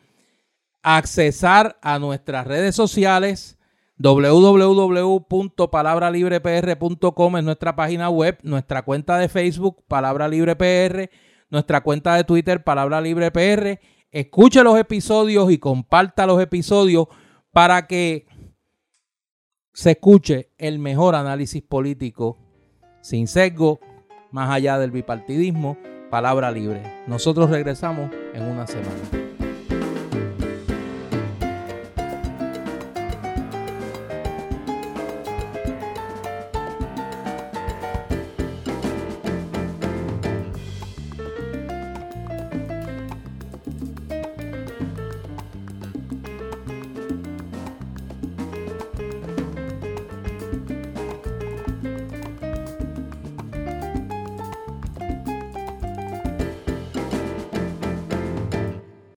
accesar a nuestras redes sociales www.palabralibrepr.com es nuestra página web, nuestra cuenta de Facebook, Palabra Libre PR, nuestra cuenta de Twitter, Palabra Libre PR. Escuche los episodios y comparta los episodios para que se escuche el mejor análisis político sin sesgo más allá del bipartidismo, palabra libre. Nosotros regresamos en una semana.